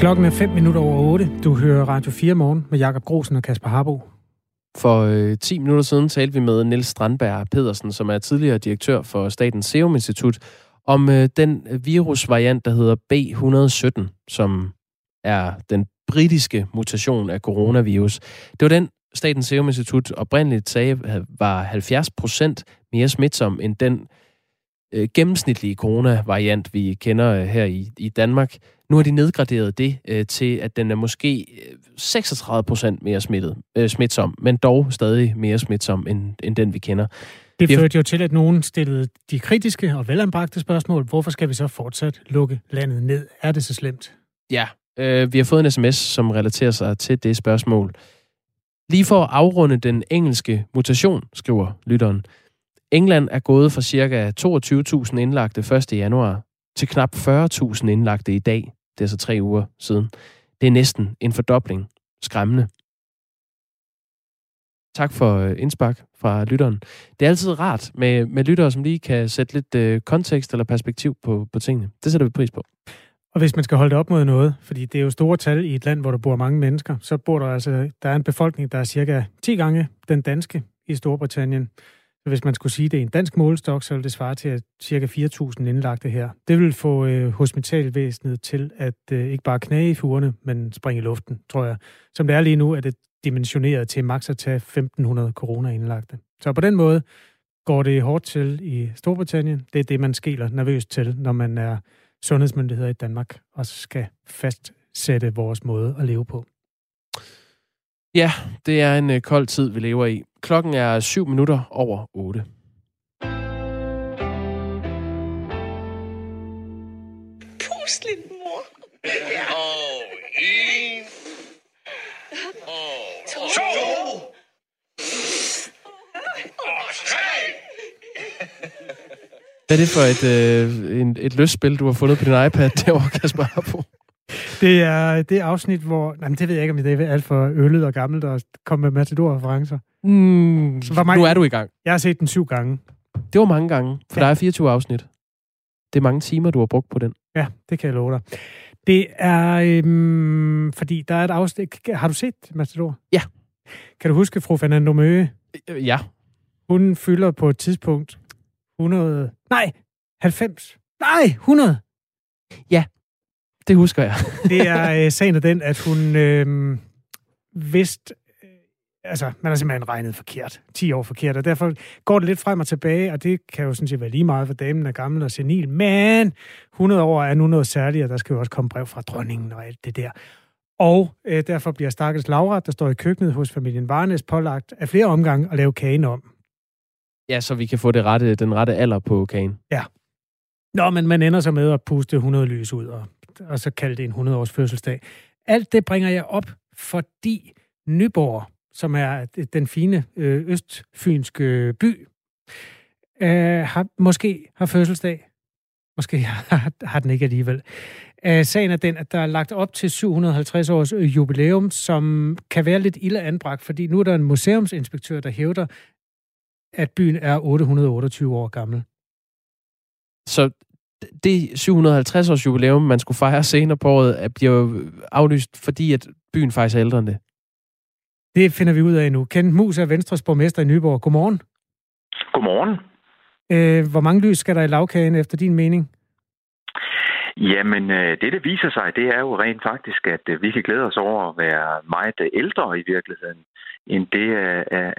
Klokken er 5 minutter over 8. Du hører Radio 4 morgen med Jakob Grosen og Kasper Harbo. For øh, 10 minutter siden talte vi med Niels Strandberg Pedersen, som er tidligere direktør for Statens Serum Institut, om øh, den virusvariant, der hedder B117, som er den britiske mutation af coronavirus. Det var den, Statens Serum Institut oprindeligt sagde, var 70 procent mere smitsom end den øh, gennemsnitlige coronavariant, vi kender øh, her i, i Danmark. Nu har de nedgraderet det øh, til, at den er måske 36 øh, procent mere smittet, øh, smitsom, men dog stadig mere smitsom end, end den, vi kender. Det førte jo til, at nogen stillede de kritiske og velanbragte spørgsmål. Hvorfor skal vi så fortsat lukke landet ned? Er det så slemt? Ja, øh, vi har fået en sms, som relaterer sig til det spørgsmål. Lige for at afrunde den engelske mutation, skriver lytteren. England er gået fra ca. 22.000 indlagte 1. januar til knap 40.000 indlagte i dag. Det er så tre uger siden. Det er næsten en fordobling. Skræmmende. Tak for øh, indspark fra lytteren. Det er altid rart med, med lyttere, som lige kan sætte lidt øh, kontekst eller perspektiv på, på tingene. Det sætter vi pris på. Og hvis man skal holde det op mod noget, fordi det er jo store tal i et land, hvor der bor mange mennesker, så bor der altså, der er en befolkning, der er cirka 10 gange den danske i Storbritannien. Hvis man skulle sige det i en dansk målestok, så ville det svare til at cirka 4.000 indlagte her. Det vil få øh, hospitalvæsenet til at øh, ikke bare knage i fugerne, men springe i luften, tror jeg. Som det er lige nu, er det dimensioneret til maks at tage 1.500 corona-indlagte. Så på den måde går det hårdt til i Storbritannien. Det er det, man skæler nervøst til, når man er sundhedsmyndigheder i Danmark og skal fastsætte vores måde at leve på. Ja, det er en øh, kold tid, vi lever i. Klokken er 7 minutter over 8. Pust lidt, mor. Og en. Og to. Tre. Hvad er det for et, øh, en, et løsspil, du har fundet på din iPad derovre, Kasper på? Det er det afsnit, hvor... Nej, det ved jeg ikke, om det er alt for øllet og gammelt at komme med Matador-referencer. Mm, så mange, nu er du i gang. Jeg har set den syv gange. Det var mange gange, for ja. der er 24 afsnit. Det er mange timer, du har brugt på den. Ja, det kan jeg love dig. Det er, øhm, fordi der er et afsnit... Har du set Matador? Ja. Kan du huske fru Fernando Møge? Øh, ja. Hun fylder på et tidspunkt 100... Nej, 90. Nej, 100. Ja, det husker jeg. det er øh, sagen af den, at hun øh, vidste altså, man har simpelthen regnet forkert. 10 år forkert, og derfor går det lidt frem og tilbage, og det kan jo sådan set være lige meget, for damen er gammel og senil, men 100 år er nu noget særligt, og der skal jo også komme brev fra dronningen og alt det der. Og øh, derfor bliver stakkels Laura, der står i køkkenet hos familien Varnes, pålagt af flere omgange at lave kagen om. Ja, så vi kan få det rette, den rette alder på kagen. Ja. Nå, men man ender så med at puste 100 lys ud, og, og så kalde det en 100-års fødselsdag. Alt det bringer jeg op, fordi Nyborg som er den fine øh, østfynske by, øh, har, måske har fødselsdag. Måske har, har den ikke alligevel. Øh, sagen er den, at der er lagt op til 750 års øh, jubilæum, som kan være lidt ille anbragt, fordi nu er der en museumsinspektør, der hævder, at byen er 828 år gammel. Så det 750 års jubilæum, man skulle fejre senere på året, bliver aflyst, fordi at byen faktisk er ældre end det? Det finder vi ud af nu. Kent Mus er Venstres borgmester i Nyborg. Godmorgen. Godmorgen. Øh, hvor mange lys skal der i lavkagen efter din mening? Jamen, øh, det der viser sig, det er jo rent faktisk, at øh, vi kan glæde os over at være meget ældre i virkeligheden, end det,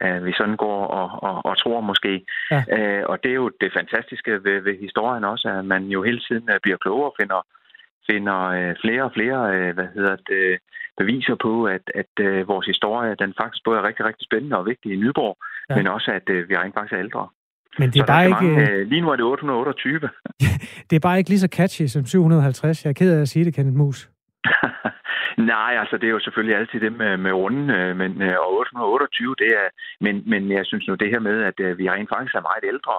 at vi sådan går og, og, og tror måske. Ja. Og det er jo det fantastiske ved, ved historien også, at man jo hele tiden bliver klogere og finder, finder flere og flere, hvad hedder det, beviser på, at, at uh, vores historie, den faktisk både er rigtig, rigtig spændende og vigtig i Nyborg, ja. men også, at uh, vi rent faktisk er ældre. Men det er bare ikke... Mange, uh, lige nu er det 828. det er bare ikke lige så catchy som 750. Jeg er ked af at sige det, Kenneth Mus. Nej, altså det er jo selvfølgelig altid det med, med runden, øh, men, øh, og 828, det er, men, men jeg synes nu det her med, at øh, vi rent faktisk er meget ældre,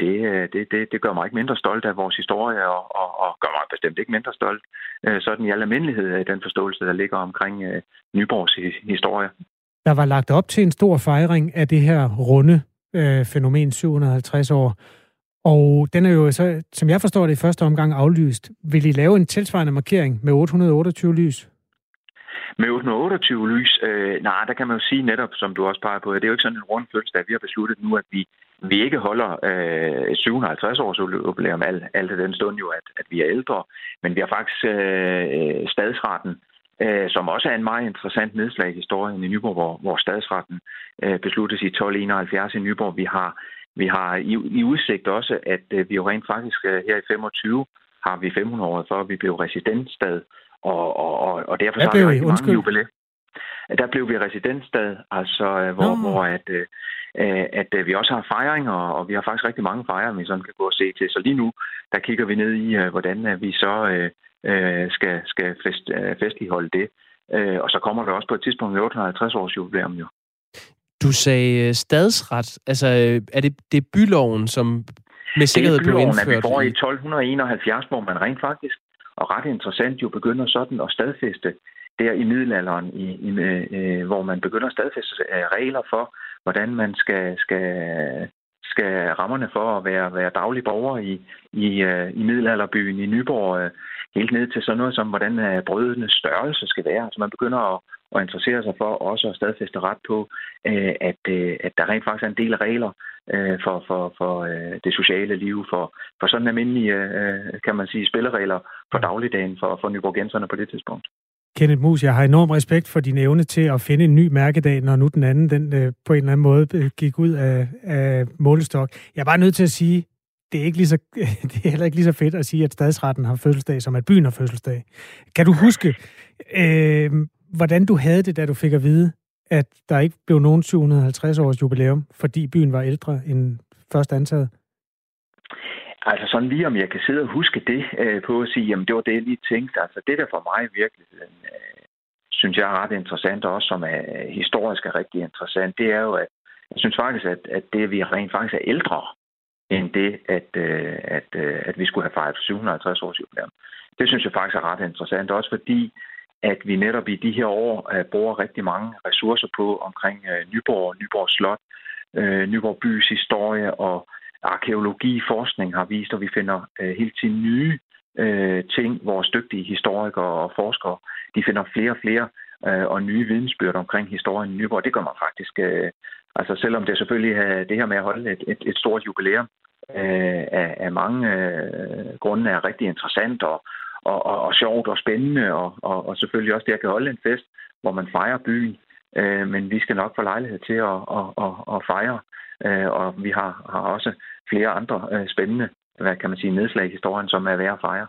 det, det, det, det gør mig ikke mindre stolt af vores historie, og, og, og gør mig bestemt ikke mindre stolt, sådan i al almindelighed af den forståelse, der ligger omkring Nyborgs historie. Der var lagt op til en stor fejring af det her runde øh, fænomen 750 år, og den er jo så, som jeg forstår det, i første omgang aflyst. Vil I lave en tilsvarende markering med 828 lys? Med 828 lys, øh, nej, der kan man jo sige netop, som du også peger på, at det er jo ikke sådan en rund fødselsdag. Vi har besluttet nu, at vi, vi ikke holder øh, 750 års jubilæum, alt, alt den stund jo, at, at vi er ældre. Men vi har faktisk øh, stadsretten, øh, som også er en meget interessant nedslag i historien i Nyborg, hvor, hvor stadsretten øh, besluttes i 1271 i Nyborg. Vi har, vi har i, i udsigt også, at øh, vi jo rent faktisk øh, her i 25 har vi 500 år før vi blev residensstad, og, og, og, og derfor Hvad så har vi I? rigtig mange jubilæer. Der blev vi residensstad, altså øh, hvor, hvor at, øh, øh, at øh, vi også har fejringer, og vi har faktisk rigtig mange fejringer, vi sådan kan gå og se til. Så lige nu, der kigger vi ned i, hvordan vi så øh, skal, skal fest, festligholde det. Og så kommer der også på et tidspunkt 850 års jubilæum jo. Du sagde øh, stadsret. Altså, øh, er det, det er byloven, som med sikkerhed det er blev byloven, at vi indført? får i i- 1271, hvor man rent faktisk, og ret interessant jo begynder sådan at stadfæste der i middelalderen, i, i, øh, hvor man begynder at stadfæste øh, regler for, hvordan man skal, skal, skal rammerne for at være, være daglig borger i, i, øh, i middelalderbyen i Nyborg, øh, helt ned til sådan noget som, hvordan øh, brødenes størrelse skal være. Så man begynder at, og interessere sig for også at stadfæste ret på, øh, at, øh, at der rent faktisk er en del regler øh, for, for, for øh, det sociale liv, for, for sådan almindelige, øh, kan man sige, spilleregler for dagligdagen for, for nyborgenserne på det tidspunkt. Kenneth Mus, jeg har enorm respekt for din evne til at finde en ny mærkedag, når nu den anden den, øh, på en eller anden måde øh, gik ud af, af målestok. Jeg er bare nødt til at sige, det er, ikke lige så, det er heller ikke lige så fedt at sige, at stadsretten har fødselsdag, som at byen har fødselsdag. Kan du huske, øh, hvordan du havde det, da du fik at vide, at der ikke blev nogen 750 års jubilæum, fordi byen var ældre end først antaget? Altså sådan lige om jeg kan sidde og huske det øh, på at sige, jamen det var det, jeg lige tænkte. Altså det der for mig virkelig, øh, synes jeg er ret interessant, og også som er historisk er rigtig interessant, det er jo, at jeg synes faktisk, at, at det, at vi rent faktisk er ældre, end det, at, øh, at, øh, at vi skulle have fejret 750 års jubilæum. Det synes jeg faktisk er ret interessant, også fordi, at vi netop i de her år uh, bruger rigtig mange ressourcer på omkring uh, Nyborg, Nyborg Slot, uh, Nyborg bys historie og arkeologi, forskning har vist, og vi finder uh, hele tiden nye øh, ting. Vores dygtige historikere og forskere, de finder flere og flere øh, og nye vidensbyrd omkring historien i Nyborg. Det gør man faktisk, øh, altså selvom det selvfølgelig er det her med at holde et, et, et stort jubilæum øh, af, af mange øh, grunde er rigtig interessant og, og, og, og sjovt og spændende, og, og, og selvfølgelig også det at kan holde en fest, hvor man fejrer byen. Øh, men vi skal nok få lejlighed til at, at, at, at fejre, øh, og vi har, har også flere andre øh, spændende hvad kan man sige, nedslag i historien, som er værd at fejre.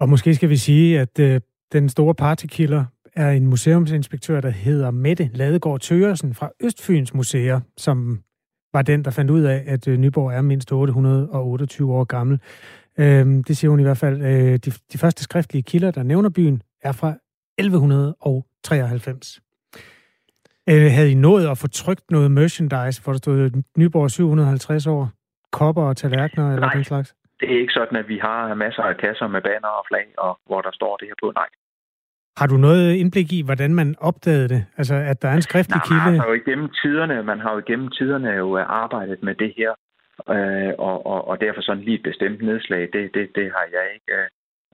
Og måske skal vi sige, at øh, den store partykiller er en museumsinspektør, der hedder Mette Ladegaard Tøresen fra Østfyns Museer, som var den, der fandt ud af, at øh, Nyborg er mindst 828 år gammel. Øh, det siger hun i hvert fald. Øh, de, de første skriftlige kilder, der nævner byen, er fra 1193. Øh, havde I nået at få trykt noget merchandise, hvor der stod Nyborg 750 år? Kopper og tallerkener eller Nej. den slags? Det er ikke sådan, at vi har masser af kasser med banner og flag, og hvor der står det her på. Nej. Har du noget indblik i, hvordan man opdagede det? Altså, at der er en skriftlig Nej, man kilde? har jo igennem tiderne, man har jo igennem tiderne jo arbejdet med det her, øh, og, og, og derfor sådan lige et bestemt nedslag, det, det, det har jeg ikke. Øh,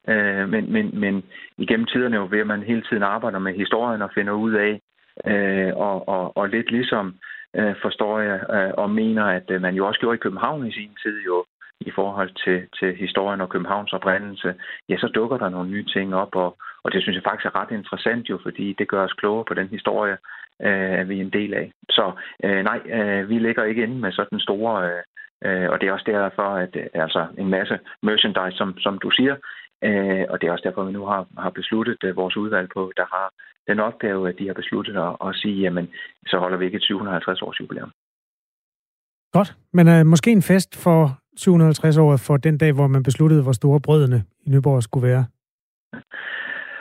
øh, men, men, men igennem tiderne jo ved, at man hele tiden arbejder med historien og finder ud af, øh, og, og, og lidt ligesom øh, forstår jeg øh, og mener, at øh, man jo også gjorde i København i sin tid jo, i forhold til, til historien og Københavns oprindelse, ja, så dukker der nogle nye ting op, og, og det synes jeg faktisk er ret interessant jo, fordi det gør os klogere på den historie, øh, er vi en del af. Så øh, nej, øh, vi ligger ikke inde med sådan store, øh, øh, og det er også derfor, at øh, altså en masse merchandise, som, som du siger, øh, og det er også derfor, vi nu har, har besluttet øh, vores udvalg på, der har den opgave, at de har besluttet at, at sige, jamen, så holder vi ikke et 750 års jubilæum. Godt, men øh, måske en fest for 750 år for den dag, hvor man besluttede, hvor store brødene i Nyborg skulle være.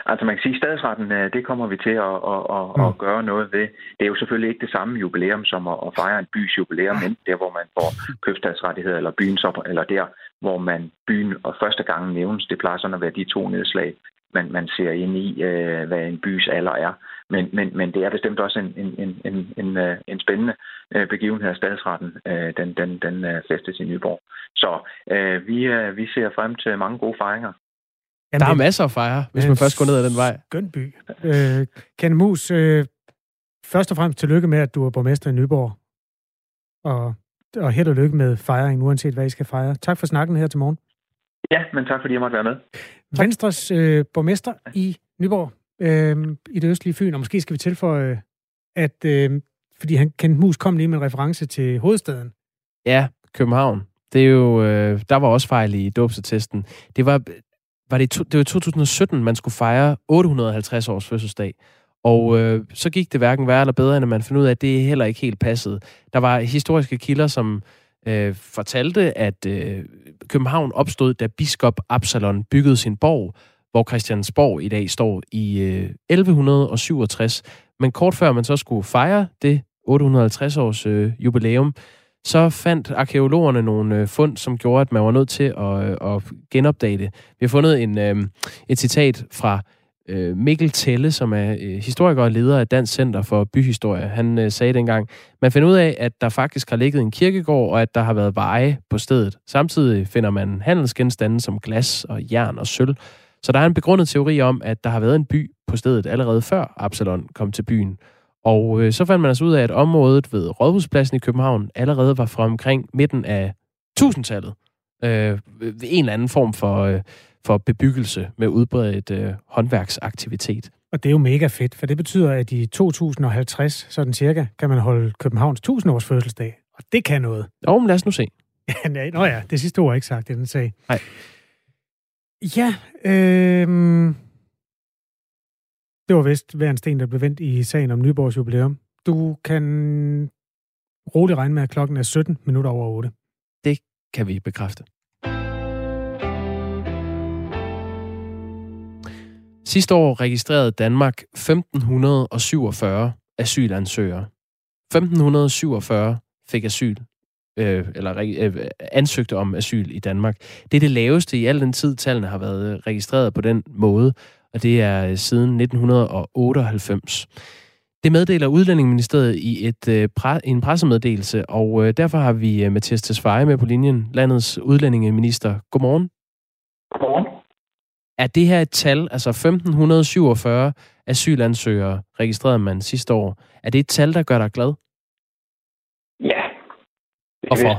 Altså man kan sige, at stadsretten, øh, det kommer vi til at, at, at, Mm. at gøre noget ved. Det er jo selvfølgelig ikke det samme jubilæum som at, at fejre en bys jubilæum, men der hvor man får købstadsrettigheder, eller byens op, eller der, hvor man byen og første gang nævnes. Det plejer sådan at være de to nedslag, man, man ser ind i, øh, hvad en bys alder er. Men, men, men det er bestemt også en, en, en, en, en, øh, en spændende øh, begivenhed af stadsretten, øh, den, den, den festes i Nyborg. Så øh, vi, øh, vi ser frem til mange gode fejringer. Jamen, der er masser at fejre, hvis man først går ned ad den vej. Skøn by. Øh, Ken Mus, øh, først og fremmest tillykke med, at du er borgmester i Nyborg. Og, og held og lykke med fejringen, uanset hvad I skal fejre. Tak for snakken her til morgen. Ja, men tak fordi jeg måtte være med. Venstres øh, borgmester i Nyborg, øh, i det østlige Fyn, og måske skal vi tilføje, at øh, fordi han Kent Mus kom lige med en reference til hovedstaden. Ja, København. Det er jo, øh, der var også fejl i dåbsatesten. Det var, var det, to, det var 2017, man skulle fejre 850 års fødselsdag. Og øh, så gik det hverken værre eller bedre, end at man fandt ud af, at det heller ikke helt passede. Der var historiske kilder, som øh, fortalte, at øh, København opstod, da biskop Absalon byggede sin borg, hvor Christiansborg i dag står i øh, 1167. Men kort før man så skulle fejre det 850 års øh, jubilæum, så fandt arkeologerne nogle øh, fund, som gjorde, at man var nødt til at, øh, at genopdage det. Vi har fundet en, øh, et citat fra øh, Mikkel Telle, som er øh, historiker og leder af Dansk Center for Byhistorie. Han øh, sagde dengang, man finder ud af, at der faktisk har ligget en kirkegård, og at der har været veje på stedet. Samtidig finder man handelsgenstande som glas og jern og sølv. Så der er en begrundet teori om, at der har været en by på stedet allerede før Absalon kom til byen. Og øh, så fandt man altså ud af, at området ved Rådhuspladsen i København allerede var fra omkring midten af 1000-tallet. Øh, en eller anden form for, øh, for bebyggelse med udbredt øh, håndværksaktivitet. Og det er jo mega fedt, for det betyder, at i 2050, sådan cirka, kan man holde Københavns 1000-års fødselsdag. Og det kan noget. Jo, men lad os nu se. Ja, nej, nå ja, det sidste ord er ikke sagt i den sag. Nej. Ja, øh, det var vist hver en sten, der blev vendt i sagen om Nyborgs jubilæum. Du kan roligt regne med, at klokken er 17 minutter over 8. Det kan vi bekræfte. Sidste år registrerede Danmark 1547 asylansøgere. 1547 fik asyl, øh, eller øh, ansøgte om asyl i Danmark. Det er det laveste i al den tid, tallene har været registreret på den måde, og det er siden 1998. Det meddeler Udlændingeministeriet i et, øh, pre, en pressemeddelelse, og øh, derfor har vi øh, Mathias Tesfaye med på linjen, landets udlændingeminister. Godmorgen. Godmorgen. Er det her et tal, altså 1547 asylansøgere registrerede man sidste år, er det et tal, der gør dig glad? Ja. Hvorfor?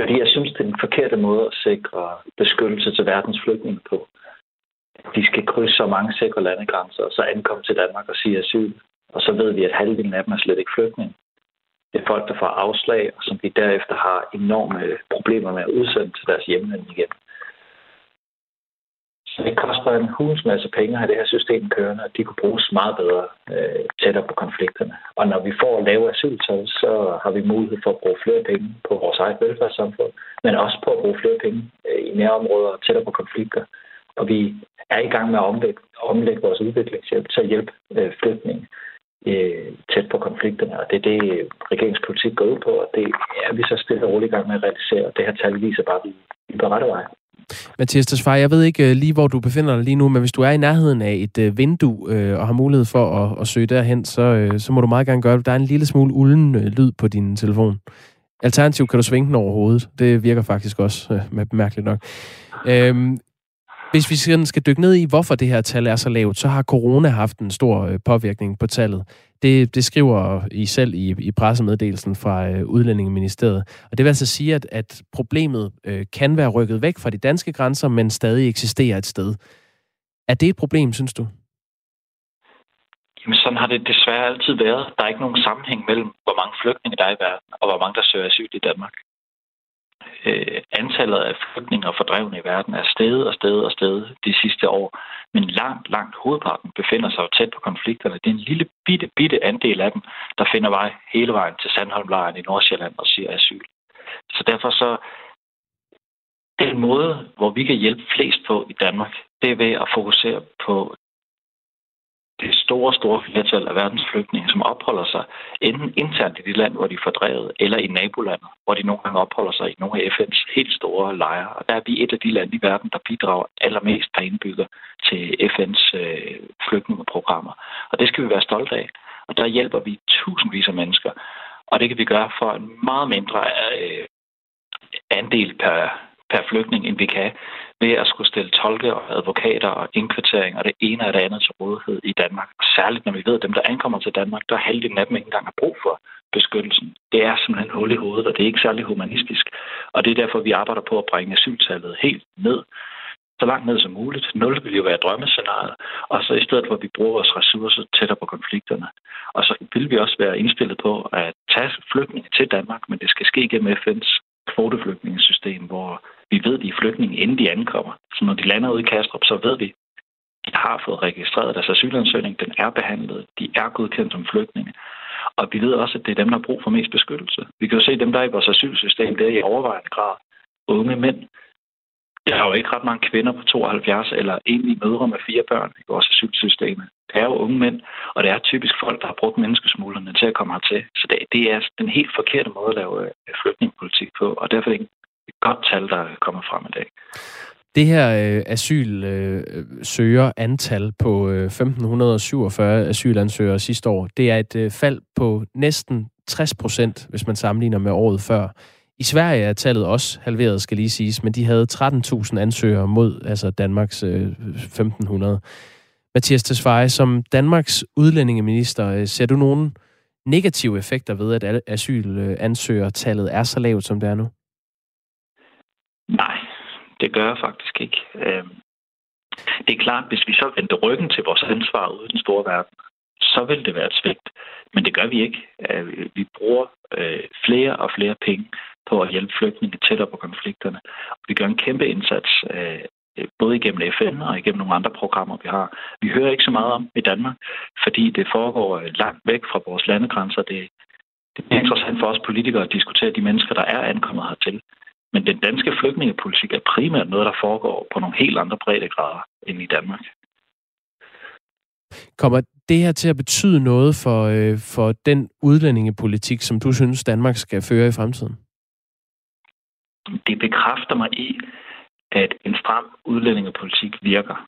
Fordi jeg synes, det er den forkerte måde at sikre beskyttelse til verdens flygtninge på. De skal krydse så mange sikre landegrænser, og så ankomme til Danmark og sige asyl. Og så ved vi, at halvdelen af dem er slet ikke flygtninge. Det er folk, der får afslag, og som vi derefter har enorme problemer med at udsende til deres hjemland igen. Så det koster en hulens masse penge at have det her system kørende, og de kunne bruges meget bedre øh, tættere på konflikterne. Og når vi får lave asyltal, så har vi mulighed for at bruge flere penge på vores eget velfærdssamfund, men også på at bruge flere penge øh, i nærområder tættere på konflikter. Og vi er i gang med at omlægge, omlægge vores udviklingshjælp til at hjælpe øh, flygtninge øh, tæt på konflikterne, og det er det, regeringspolitik går ud på, og det er vi så stille og roligt i gang med at realisere. Det her tal viser bare, at vi er på rette vej. Mathias Tesfaye, jeg ved ikke øh, lige, hvor du befinder dig lige nu, men hvis du er i nærheden af et øh, vindue øh, og har mulighed for at, at søge derhen, så, øh, så må du meget gerne gøre det. Der er en lille smule ulden øh, lyd på din telefon. Alternativt kan du svinge den over hovedet. Det virker faktisk også øh, mærkeligt nok. Øhm, hvis vi skal dykke ned i, hvorfor det her tal er så lavt, så har corona haft en stor øh, påvirkning på tallet. Det, det skriver I selv i, i pressemeddelelsen fra øh, Udlændingeministeriet. Og det vil altså sige, at, at problemet øh, kan være rykket væk fra de danske grænser, men stadig eksisterer et sted. Er det et problem, synes du? Jamen, sådan har det desværre altid været. Der er ikke nogen sammenhæng mellem, hvor mange flygtninge der er i verden, og hvor mange der søger asyl i Danmark øh, antallet af flygtninge og fordrevne i verden er steget og steget og steget de sidste år. Men langt, langt hovedparten befinder sig jo tæt på konflikterne. Det er en lille bitte, bitte andel af dem, der finder vej hele vejen til Sandholmlejren i Nordsjælland og siger asyl. Så derfor så den måde, hvor vi kan hjælpe flest på i Danmark, det er ved at fokusere på det store, store flertal af verdens flygtninge, som opholder sig enten internt i det land, hvor de er fordrevet, eller i nabolandet, hvor de nogle gange opholder sig i nogle af FN's helt store lejre. Og der er vi et af de lande i verden, der bidrager allermest per indbygger til FN's øh, flygtningeprogrammer. Og det skal vi være stolte af. Og der hjælper vi tusindvis af mennesker. Og det kan vi gøre for en meget mindre øh, andel per, per flygtning, end vi kan ved at skulle stille tolke og advokater og indkvartering og det ene og det andet til rådighed i Danmark. Særligt når vi ved, at dem, der ankommer til Danmark, der halvdelen af dem ikke engang har brug for beskyttelsen. Det er simpelthen hul i hovedet, og det er ikke særlig humanistisk. Og det er derfor, vi arbejder på at bringe asyltallet helt ned så langt ned som muligt. Nul vil jo være drømmescenariet. Og så i stedet for, at vi bruger vores ressourcer tættere på konflikterne. Og så vil vi også være indstillet på at tage flygtninge til Danmark, men det skal ske gennem FN's kvoteflygtningesystem, hvor vi ved, de er flygtninge, inden de ankommer. Så når de lander ude i Kastrup, så ved vi, at de har fået registreret deres asylansøgning, den er behandlet, de er godkendt som flygtninge. Og vi ved også, at det er dem, der har brug for mest beskyttelse. Vi kan jo se, at dem, der er i vores asylsystem, det er i overvejende grad unge mænd. Der er jo ikke ret mange kvinder på 72 eller enlige mødre med fire børn i vores asylsystem. Det er jo unge mænd, og det er typisk folk, der har brugt menneskesmuglerne til at komme hertil. Så det, det er den helt forkerte måde at lave øh, flygtningepolitik på, og derfor er det et godt tal, der kommer frem i dag. Det her øh, asylsøger øh, antal på øh, 1547 asylansøgere sidste år, det er et øh, fald på næsten 60 procent, hvis man sammenligner med året før. I Sverige er tallet også halveret, skal lige siges, men de havde 13.000 ansøgere mod altså Danmarks øh, 1.500. Mathias Tesfaye, som Danmarks udlændingeminister, øh, ser du nogen negative effekter ved, at asylansøgertallet er så lavt, som det er nu? Det gør jeg faktisk ikke. Øhm, det er klart, hvis vi så vendte ryggen til vores ansvar ude i den store verden, så vil det være et svigt. Men det gør vi ikke. Øh, vi bruger øh, flere og flere penge på at hjælpe flygtninge tættere på konflikterne. Vi gør en kæmpe indsats, øh, både igennem FN og igennem nogle andre programmer, vi har. Vi hører ikke så meget om i Danmark, fordi det foregår langt væk fra vores landegrænser. Det, det er interessant for os politikere at diskutere de mennesker, der er ankommet hertil. Men den danske flygtningepolitik er primært noget, der foregår på nogle helt andre breddegrader end i Danmark. Kommer det her til at betyde noget for, øh, for den udlændingepolitik, som du synes, Danmark skal føre i fremtiden? Det bekræfter mig i, at en stram udlændingepolitik virker.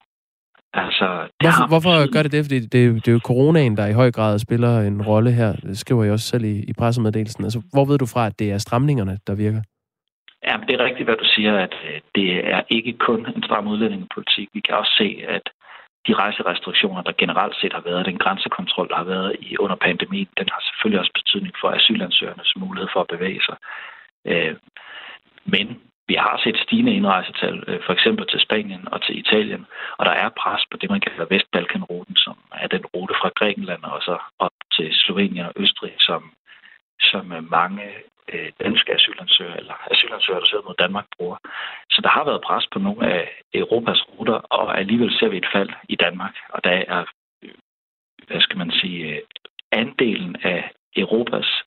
Altså, det hvorfor, hvorfor gør det det? Fordi det, det er jo coronaen, der i høj grad spiller en rolle her. Det skriver jeg også selv i, i pressemeddelelsen. Altså, hvor ved du fra, at det er stramningerne, der virker? Ja, men det er rigtigt, hvad du siger, at øh, det er ikke kun en stram udlændingepolitik. Vi kan også se, at de rejserestriktioner, der generelt set har været, den grænsekontrol, der har været i under pandemien, den har selvfølgelig også betydning for asylansøgernes mulighed for at bevæge sig. Øh, men vi har set stigende indrejsetal, øh, for eksempel til Spanien og til Italien, og der er pres på det, man kalder Vestbalkanruten, som er den rute fra Grækenland og så op til Slovenien og Østrig, som, som øh, mange øh, danske asylansøgere eller asylansøgere, der sidder mod Danmark, bruger. Så der har været pres på nogle af Europas ruter, og alligevel ser vi et fald i Danmark. Og der er, øh, hvad skal man sige, øh, andelen af Europas,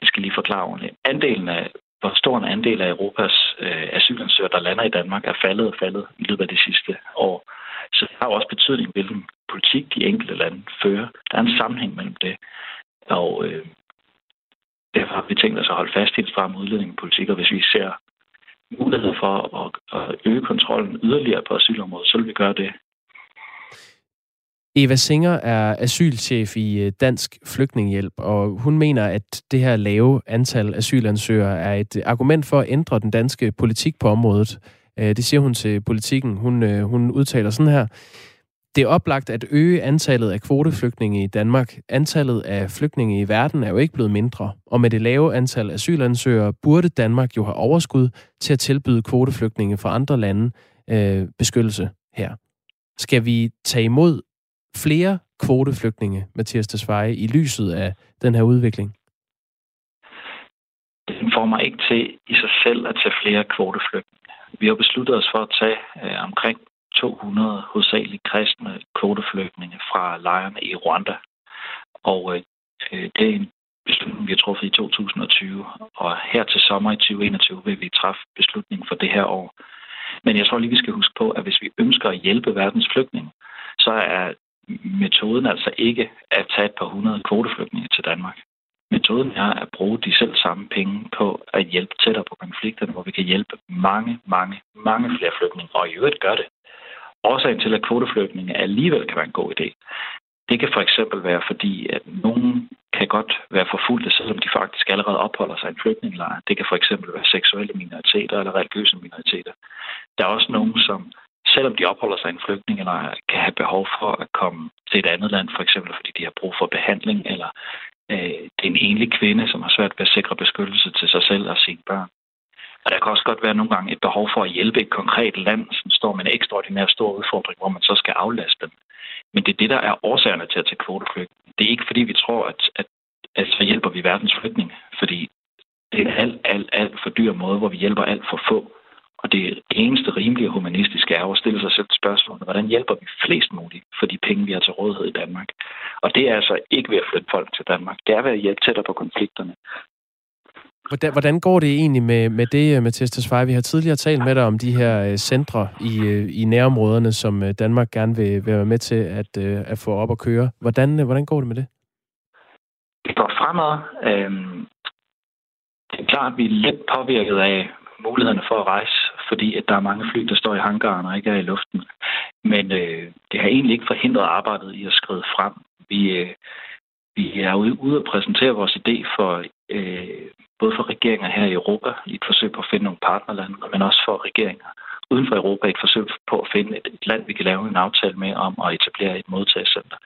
det skal lige forklare ordentligt, andelen af, hvor stor en andel af Europas øh, asylansøgere, der lander i Danmark, er faldet og faldet i løbet af de sidste år. Så det har også betydning, hvilken politik de enkelte lande fører. Der er en sammenhæng mellem det. Og øh, Derfor har vi tænkt os at holde fast i en stram udlændingepolitik, og hvis vi ser mulighed for at, øge kontrollen yderligere på asylområdet, så vil vi gøre det. Eva Singer er asylchef i øh, Dansk Flygtningehjælp, og hun mener, at det her lave antal asylansøgere er et øh, argument for at ændre den danske politik på området. Øh, det siger hun til politikken. Hun, hun udtaler sådan her. Det er oplagt at øge antallet af kvoteflygtninge i Danmark. Antallet af flygtninge i verden er jo ikke blevet mindre, og med det lave antal asylansøgere burde Danmark jo have overskud til at tilbyde kvoteflygtninge fra andre lande øh, beskyttelse her. Skal vi tage imod flere kvoteflygtninge, Mathias Tesfaye, i lyset af den her udvikling? Det får mig ikke til i sig selv at tage flere kvoteflygtninge. Vi har besluttet os for at tage øh, omkring 200 hovedsageligt kristne kvoteflygtninge fra lejrene i Rwanda. Og øh, øh det er en beslutning, vi har truffet i 2020, og her til sommer i 2021 vil vi træffe beslutningen for det her år. Men jeg tror lige, vi skal huske på, at hvis vi ønsker at hjælpe verdens flygtninge, så er metoden altså ikke at tage et par hundrede kvoteflygtninge til Danmark. Metoden er at bruge de selv samme penge på at hjælpe tættere på konflikterne, hvor vi kan hjælpe mange, mange, mange flere flygtninge, og i øvrigt gør det. Årsagen til, at kvoteflygtninge alligevel kan være en god idé, det kan for eksempel være, fordi at nogen kan godt være forfulgte, selvom de faktisk allerede opholder sig i en flygtningelejr. Det kan for eksempel være seksuelle minoriteter eller religiøse minoriteter. Der er også nogen, som selvom de opholder sig i en flygtningelejr, kan have behov for at komme til et andet land, for eksempel fordi de har brug for behandling, eller øh, det er en enlig kvinde, som har svært ved at sikre beskyttelse til sig selv og sine børn. Og der kan også godt være nogle gange et behov for at hjælpe et konkret land, som står med en ekstraordinær stor udfordring, hvor man så skal aflaste dem. Men det er det, der er årsagerne til at tage kvoteflygtninge. Det er ikke fordi, vi tror, at, at, at så hjælper vi verdens flygtninge, fordi det er en alt, alt, alt for dyr måde, hvor vi hjælper alt for få. Og det eneste rimelige humanistiske er at stille sig selv spørgsmålet, hvordan hjælper vi flest muligt for de penge, vi har til rådighed i Danmark? Og det er altså ikke ved at flytte folk til Danmark. Det er ved at hjælpe tættere på konflikterne. Hvordan, hvordan går det egentlig med, med det, øh, Mathias Tesfaye? Vi har tidligere talt med dig om de her øh, centre i, øh, i nærområderne, som Danmark gerne vil, vil være med til at, at få op og køre. Hvordan, hvordan går det med det? Det går fremad. Øhm, det er klart, at vi er lidt påvirket af mulighederne for at rejse, fordi at der er mange fly, der står i hangaren og ikke er i luften. Men øh, det har egentlig ikke forhindret arbejdet i at skride frem. Vi, øh, vi er ude, ude at præsentere vores idé for øh, både for regeringer her i Europa i et forsøg på at finde nogle partnerlande, men også for regeringer uden for Europa i et forsøg på at finde et, et land, vi kan lave en aftale med om at etablere et modtagscenter.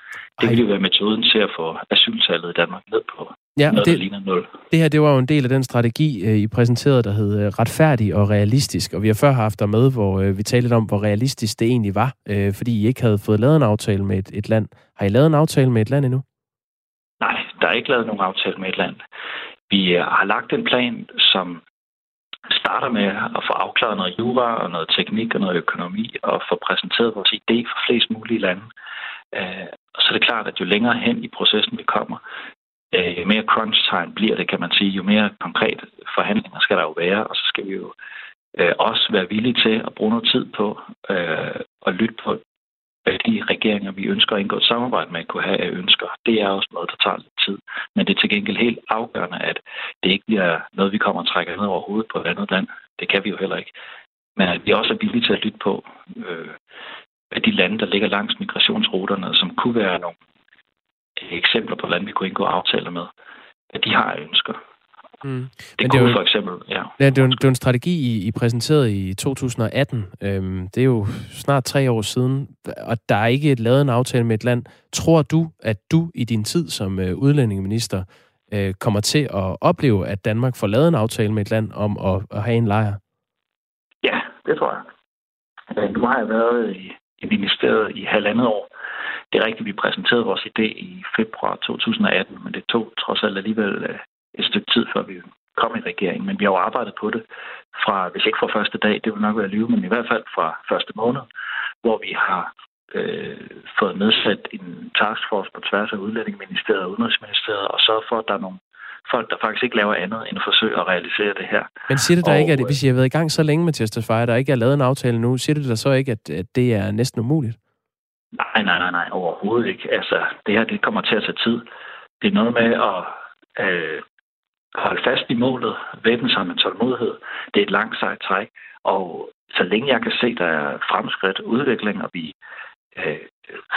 Det vil jo være metoden til at få asyltallet i Danmark ned på Ja, noget, det, der ligner nul. det her, det var jo en del af den strategi, øh, I præsenterede, der hed øh, retfærdig og realistisk. Og vi har før haft dig med, hvor øh, vi talte lidt om, hvor realistisk det egentlig var, fordi I ikke havde fået lavet en aftale med et, et land. Har I lavet en aftale med et land endnu? Nej, der er ikke lavet nogen aftale med et land. Vi øh, har lagt en plan, som starter med at få afklaret noget jura og noget teknik og noget økonomi og få præsenteret vores idé for flest mulige lande. Øh, og så er det klart, at jo længere hen i processen vi kommer, øh, jo mere crunch time bliver det, kan man sige, jo mere konkret forhandlinger skal der jo være, og så skal vi jo også være villige til at bruge noget tid på at lytte på de regeringer, vi ønsker at indgå et samarbejde med, kunne have af ønsker. Det er også noget, der tager lidt tid. Men det er til gengæld helt afgørende, at det ikke bliver noget, vi kommer og trækker ned over hovedet på et andet land. Det kan vi jo heller ikke. Men at vi også er villige til at lytte på, øh, at de lande, der ligger langs migrationsruterne, som kunne være nogle eksempler på lande, vi kunne indgå aftaler med, at de har ønsker. Mm. Det Men kunne det jo, for eksempel, ja. ja det, er jo, det er en strategi, I, I præsenterede i 2018. Øhm, det er jo snart tre år siden, og der er ikke lavet en aftale med et land. Tror du, at du i din tid som øh, udlændingeminister øh, kommer til at opleve, at Danmark får lavet en aftale med et land om at, at have en lejr? Ja, det tror jeg. Øh, nu har jeg været i, i ministeriet i halvandet år. Det er rigtigt, vi præsenterede vores idé i februar 2018, men det tog trods alt alligevel øh, et stykke tid, før vi kom i regering. Men vi har jo arbejdet på det fra, hvis ikke fra første dag, det vil nok være live, men i hvert fald fra første måned, hvor vi har øh, fået nedsat en taskforce på tværs af Udlændingeministeriet og Udenrigsministeriet, og så for, at der er nogle folk, der faktisk ikke laver andet end at forsøge at realisere det her. Men siger det der og, ikke, at hvis I har været i gang så længe med Testify, der ikke er lavet en aftale nu, siger det der så ikke, at, at det er næsten umuligt? Nej, nej, nej, nej, overhovedet ikke. Altså, det her, det kommer til at tage tid. Det er noget med at øh, holde fast i målet, væbne sig med tålmodighed. Det er et langt sejt træk, og så længe jeg kan se, der er fremskridt, udvikling, og vi øh,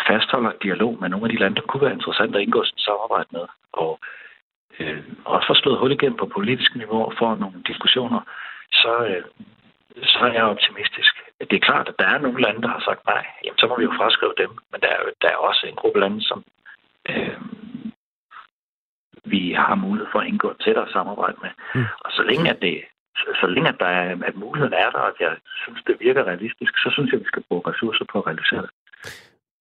fastholder dialog med nogle af de lande, der kunne være interessant at indgå sådan samarbejde med, og øh, også få slået hul igennem på politisk niveau for nogle diskussioner, så, øh, så er jeg optimistisk. Det er klart, at der er nogle lande, der har sagt nej. Jamen, så må vi jo fraskrive dem. Men der er, der er også en gruppe lande, som øh, vi har mulighed for at indgå et tættere samarbejde med. Mm. Og så længe at det så længe at, der er, at muligheden er der, og at jeg synes, det virker realistisk, så synes jeg, at vi skal bruge ressourcer på at realisere det.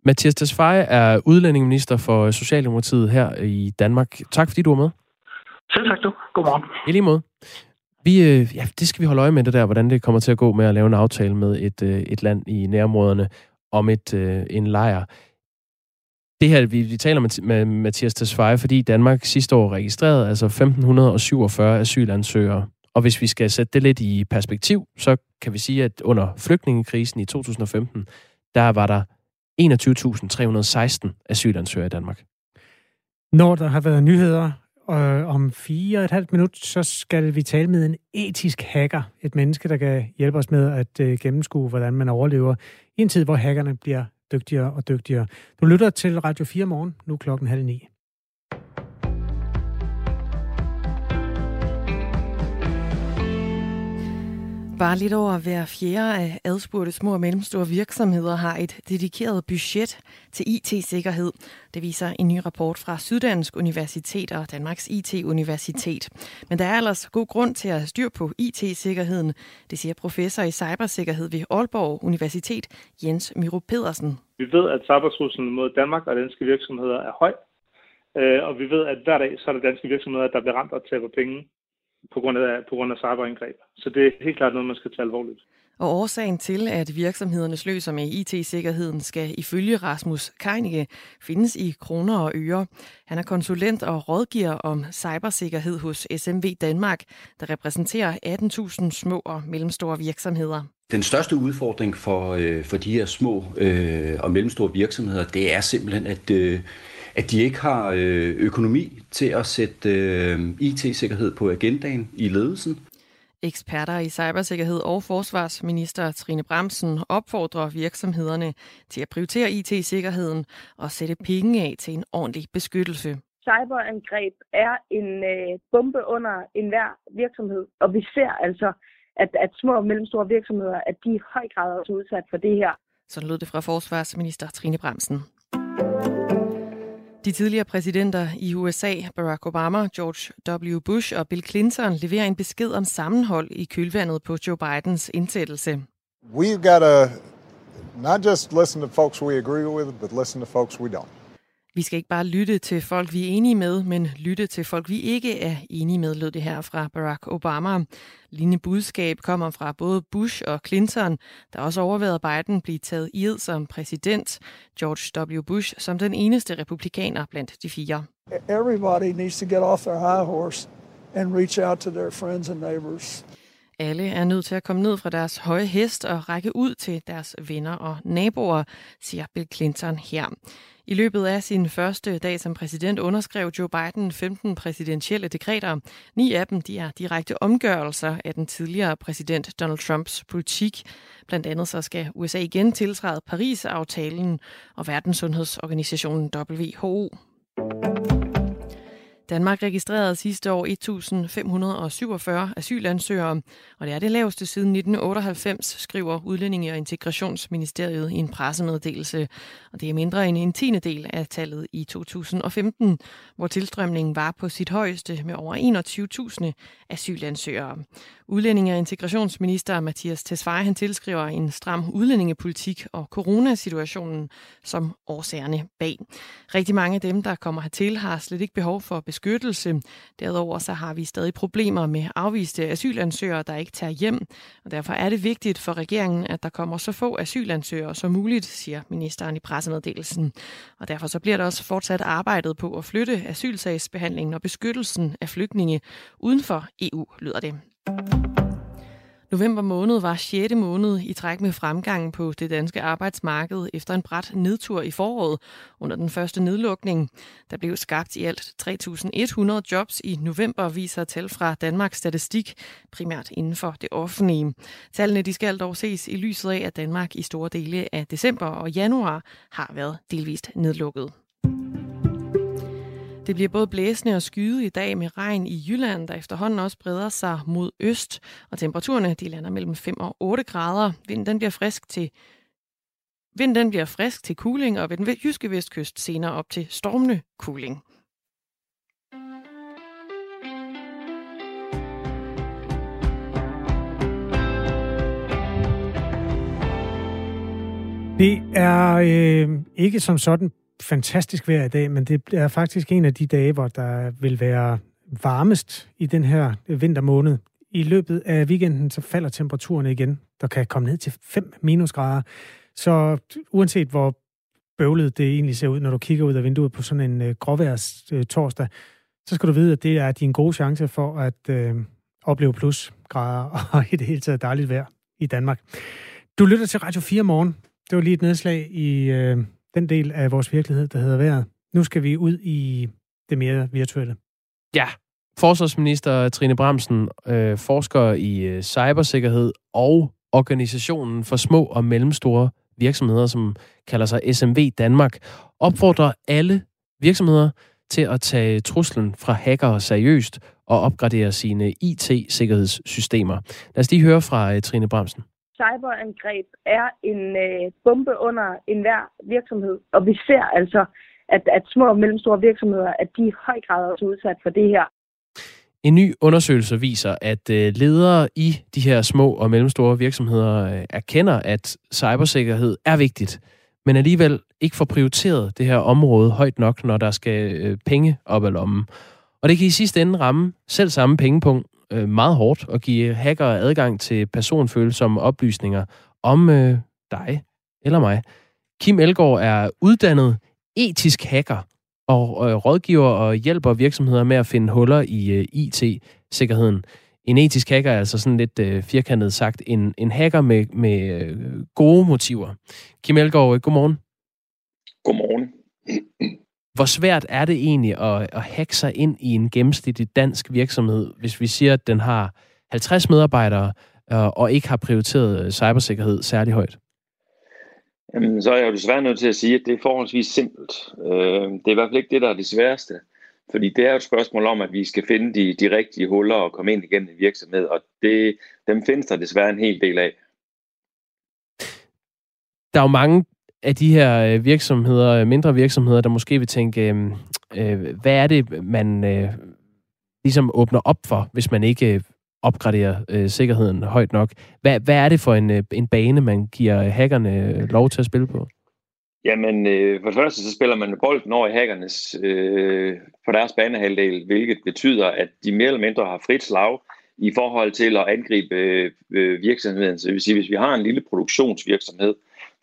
Mathias Tesfaye er udlændingeminister for Socialdemokratiet her i Danmark. Tak fordi du var med. Selv tak du. Godmorgen. I lige måde. Vi, øh, ja, det skal vi holde øje med det der, hvordan det kommer til at gå med at lave en aftale med et, øh, et land i nærområderne om et, øh, en lejr det her, vi, vi taler med, med Mathias Tesfaye, fordi Danmark sidste år registrerede altså 1547 asylansøgere. Og hvis vi skal sætte det lidt i perspektiv, så kan vi sige, at under flygtningekrisen i 2015, der var der 21.316 asylansøgere i Danmark. Når der har været nyheder øh, om fire og et halvt minut, så skal vi tale med en etisk hacker. Et menneske, der kan hjælpe os med at øh, gennemskue, hvordan man overlever i en tid, hvor hackerne bliver dygtigere og dygtigere. Du lytter til Radio 4 morgen, nu klokken halv ni. Bare lidt over hver fjerde af adspurgte små og mellemstore virksomheder har et dedikeret budget til IT-sikkerhed. Det viser en ny rapport fra Syddansk Universitet og Danmarks IT-universitet. Men der er ellers god grund til at have styr på IT-sikkerheden, det siger professor i cybersikkerhed ved Aalborg Universitet, Jens Miro Pedersen. Vi ved, at cybertruslen mod Danmark og danske virksomheder er høj, øh, og vi ved, at hver dag så er der danske virksomheder, der bliver ramt og taber penge på grund af, på grund af cyberangreb. Så det er helt klart noget, man skal tage alvorligt. Og årsagen til, at virksomhederne sløser med IT-sikkerheden, skal ifølge Rasmus Keinicke findes i kroner og øre. Han er konsulent og rådgiver om cybersikkerhed hos SMV Danmark, der repræsenterer 18.000 små og mellemstore virksomheder. Den største udfordring for, øh, for de her små øh, og mellemstore virksomheder, det er simpelthen, at øh, at de ikke har øh, økonomi til at sætte øh, IT-sikkerhed på agendaen i ledelsen. Eksperter i cybersikkerhed og forsvarsminister Trine Bremsen opfordrer virksomhederne til at prioritere IT-sikkerheden og sætte penge af til en ordentlig beskyttelse. Cyberangreb er en øh, bombe under enhver virksomhed, og vi ser altså, at, at små og mellemstore virksomheder, at de i høj grad er udsat for det her. Så lød det fra forsvarsminister Trine Bremsen. De tidligere præsidenter i USA, Barack Obama, George W. Bush og Bill Clinton, leverer en besked om sammenhold i kølvandet på Joe Bidens indsættelse. We've got to not just listen to folks we agree with, but listen to folks we don't. Vi skal ikke bare lytte til folk, vi er enige med, men lytte til folk, vi ikke er enige med, lød det her fra Barack Obama. Lignende budskab kommer fra både Bush og Clinton, der også overvejede Biden blive taget i ed som præsident. George W. Bush som den eneste republikaner blandt de fire. Everybody needs to get off their high horse and reach out to their friends and neighbors. Alle er nødt til at komme ned fra deres høje hest og række ud til deres venner og naboer, siger Bill Clinton her. I løbet af sin første dag som præsident underskrev Joe Biden 15 præsidentielle dekreter. Ni af dem de er direkte omgørelser af den tidligere præsident Donald Trumps politik. Blandt andet så skal USA igen tiltræde Paris-aftalen og Verdenssundhedsorganisationen WHO. Danmark registrerede sidste år 1.547 asylansøgere, og det er det laveste siden 1998, skriver Udlændinge- og Integrationsministeriet i en pressemeddelelse. Og det er mindre end en tiende del af tallet i 2015, hvor tilstrømningen var på sit højeste med over 21.000 asylansøgere. Udlændinge- og integrationsminister Mathias Tesfaye han tilskriver en stram udlændingepolitik og coronasituationen som årsagerne bag. Rigtig mange af dem, der kommer hertil, har slet ikke behov for beskyttelse. Derudover så har vi stadig problemer med afviste asylansøgere, der ikke tager hjem. Og derfor er det vigtigt for regeringen, at der kommer så få asylansøgere som muligt, siger ministeren i pressemeddelelsen. Og derfor så bliver der også fortsat arbejdet på at flytte asylsagsbehandlingen og beskyttelsen af flygtninge uden for EU, lyder det. November måned var 6. måned i træk med fremgangen på det danske arbejdsmarked efter en bræt nedtur i foråret under den første nedlukning. Der blev skabt i alt 3.100 jobs i november, viser tal fra Danmarks Statistik, primært inden for det offentlige. Tallene de skal dog ses i lyset af, at Danmark i store dele af december og januar har været delvist nedlukket. Det bliver både blæsende og skyet i dag med regn i Jylland, der efterhånden også breder sig mod øst, og temperaturerne de lander mellem 5 og 8 grader. Vinden den bliver frisk til Vinden den bliver frisk til kuling, og ved den jyske vestkyst senere op til stormende kuling. Det er øh, ikke som sådan fantastisk vejr i dag, men det er faktisk en af de dage, hvor der vil være varmest i den her vintermåned. I løbet af weekenden så falder temperaturen igen. Der kan komme ned til 5 minusgrader. Så uanset hvor bøvlet det egentlig ser ud, når du kigger ud af vinduet på sådan en øh, gråværs øh, torsdag, så skal du vide, at det er din gode chance for at øh, opleve plusgrader og i det hele taget dejligt vejr i Danmark. Du lytter til Radio 4 morgen. Det var lige et nedslag i øh, den del af vores virkelighed, der hedder vejret. Nu skal vi ud i det mere virtuelle. Ja, forsvarsminister Trine Bramsen, øh, forsker i øh, cybersikkerhed og organisationen for små og mellemstore virksomheder, som kalder sig SMV Danmark, opfordrer alle virksomheder til at tage truslen fra hackere seriøst og opgradere sine IT-sikkerhedssystemer. Lad os lige høre fra øh, Trine Bremsen. Cyberangreb er en øh, bombe under enhver virksomhed, og vi ser altså, at, at små og mellemstore virksomheder, at de i høj grad er udsat for det her. En ny undersøgelse viser, at øh, ledere i de her små og mellemstore virksomheder øh, erkender, at cybersikkerhed er vigtigt, men alligevel ikke får prioriteret det her område højt nok, når der skal øh, penge op ad lommen. Og det kan i sidste ende ramme selv samme pengepunkt Øh, meget hårdt og give hackere adgang til personfølsomme oplysninger om øh, dig eller mig. Kim Elgård er uddannet etisk hacker og øh, rådgiver og hjælper virksomheder med at finde huller i øh, IT-sikkerheden. En etisk hacker er altså sådan lidt øh, firkantet sagt en, en hacker med, med øh, gode motiver. Kim Elgaard, øh, godmorgen. Godmorgen. Hvor svært er det egentlig at, at hacke sig ind i en gennemsnitlig dansk virksomhed, hvis vi siger, at den har 50 medarbejdere øh, og ikke har prioriteret øh, cybersikkerhed særlig højt? Jamen, så er jeg jo desværre nødt til at sige, at det er forholdsvis simpelt. Øh, det er i hvert fald ikke det, der er det sværeste. Fordi det er et spørgsmål om, at vi skal finde de, de rigtige huller og komme ind igennem en virksomhed, og det, dem findes der desværre en hel del af. Der er jo mange af de her øh, virksomheder, øh, mindre virksomheder, der måske vil tænke, øh, øh, hvad er det, man øh, ligesom åbner op for, hvis man ikke opgraderer øh, sikkerheden højt nok. Hvad, hvad er det for en, øh, en bane, man giver hackerne lov til at spille på? Jamen, øh, for det første så spiller man bolden over i hackernes øh, på deres banehalvdel, hvilket betyder, at de mere eller mindre har frit slag i forhold til at angribe øh, virksomheden. Så det vil sige, hvis vi har en lille produktionsvirksomhed,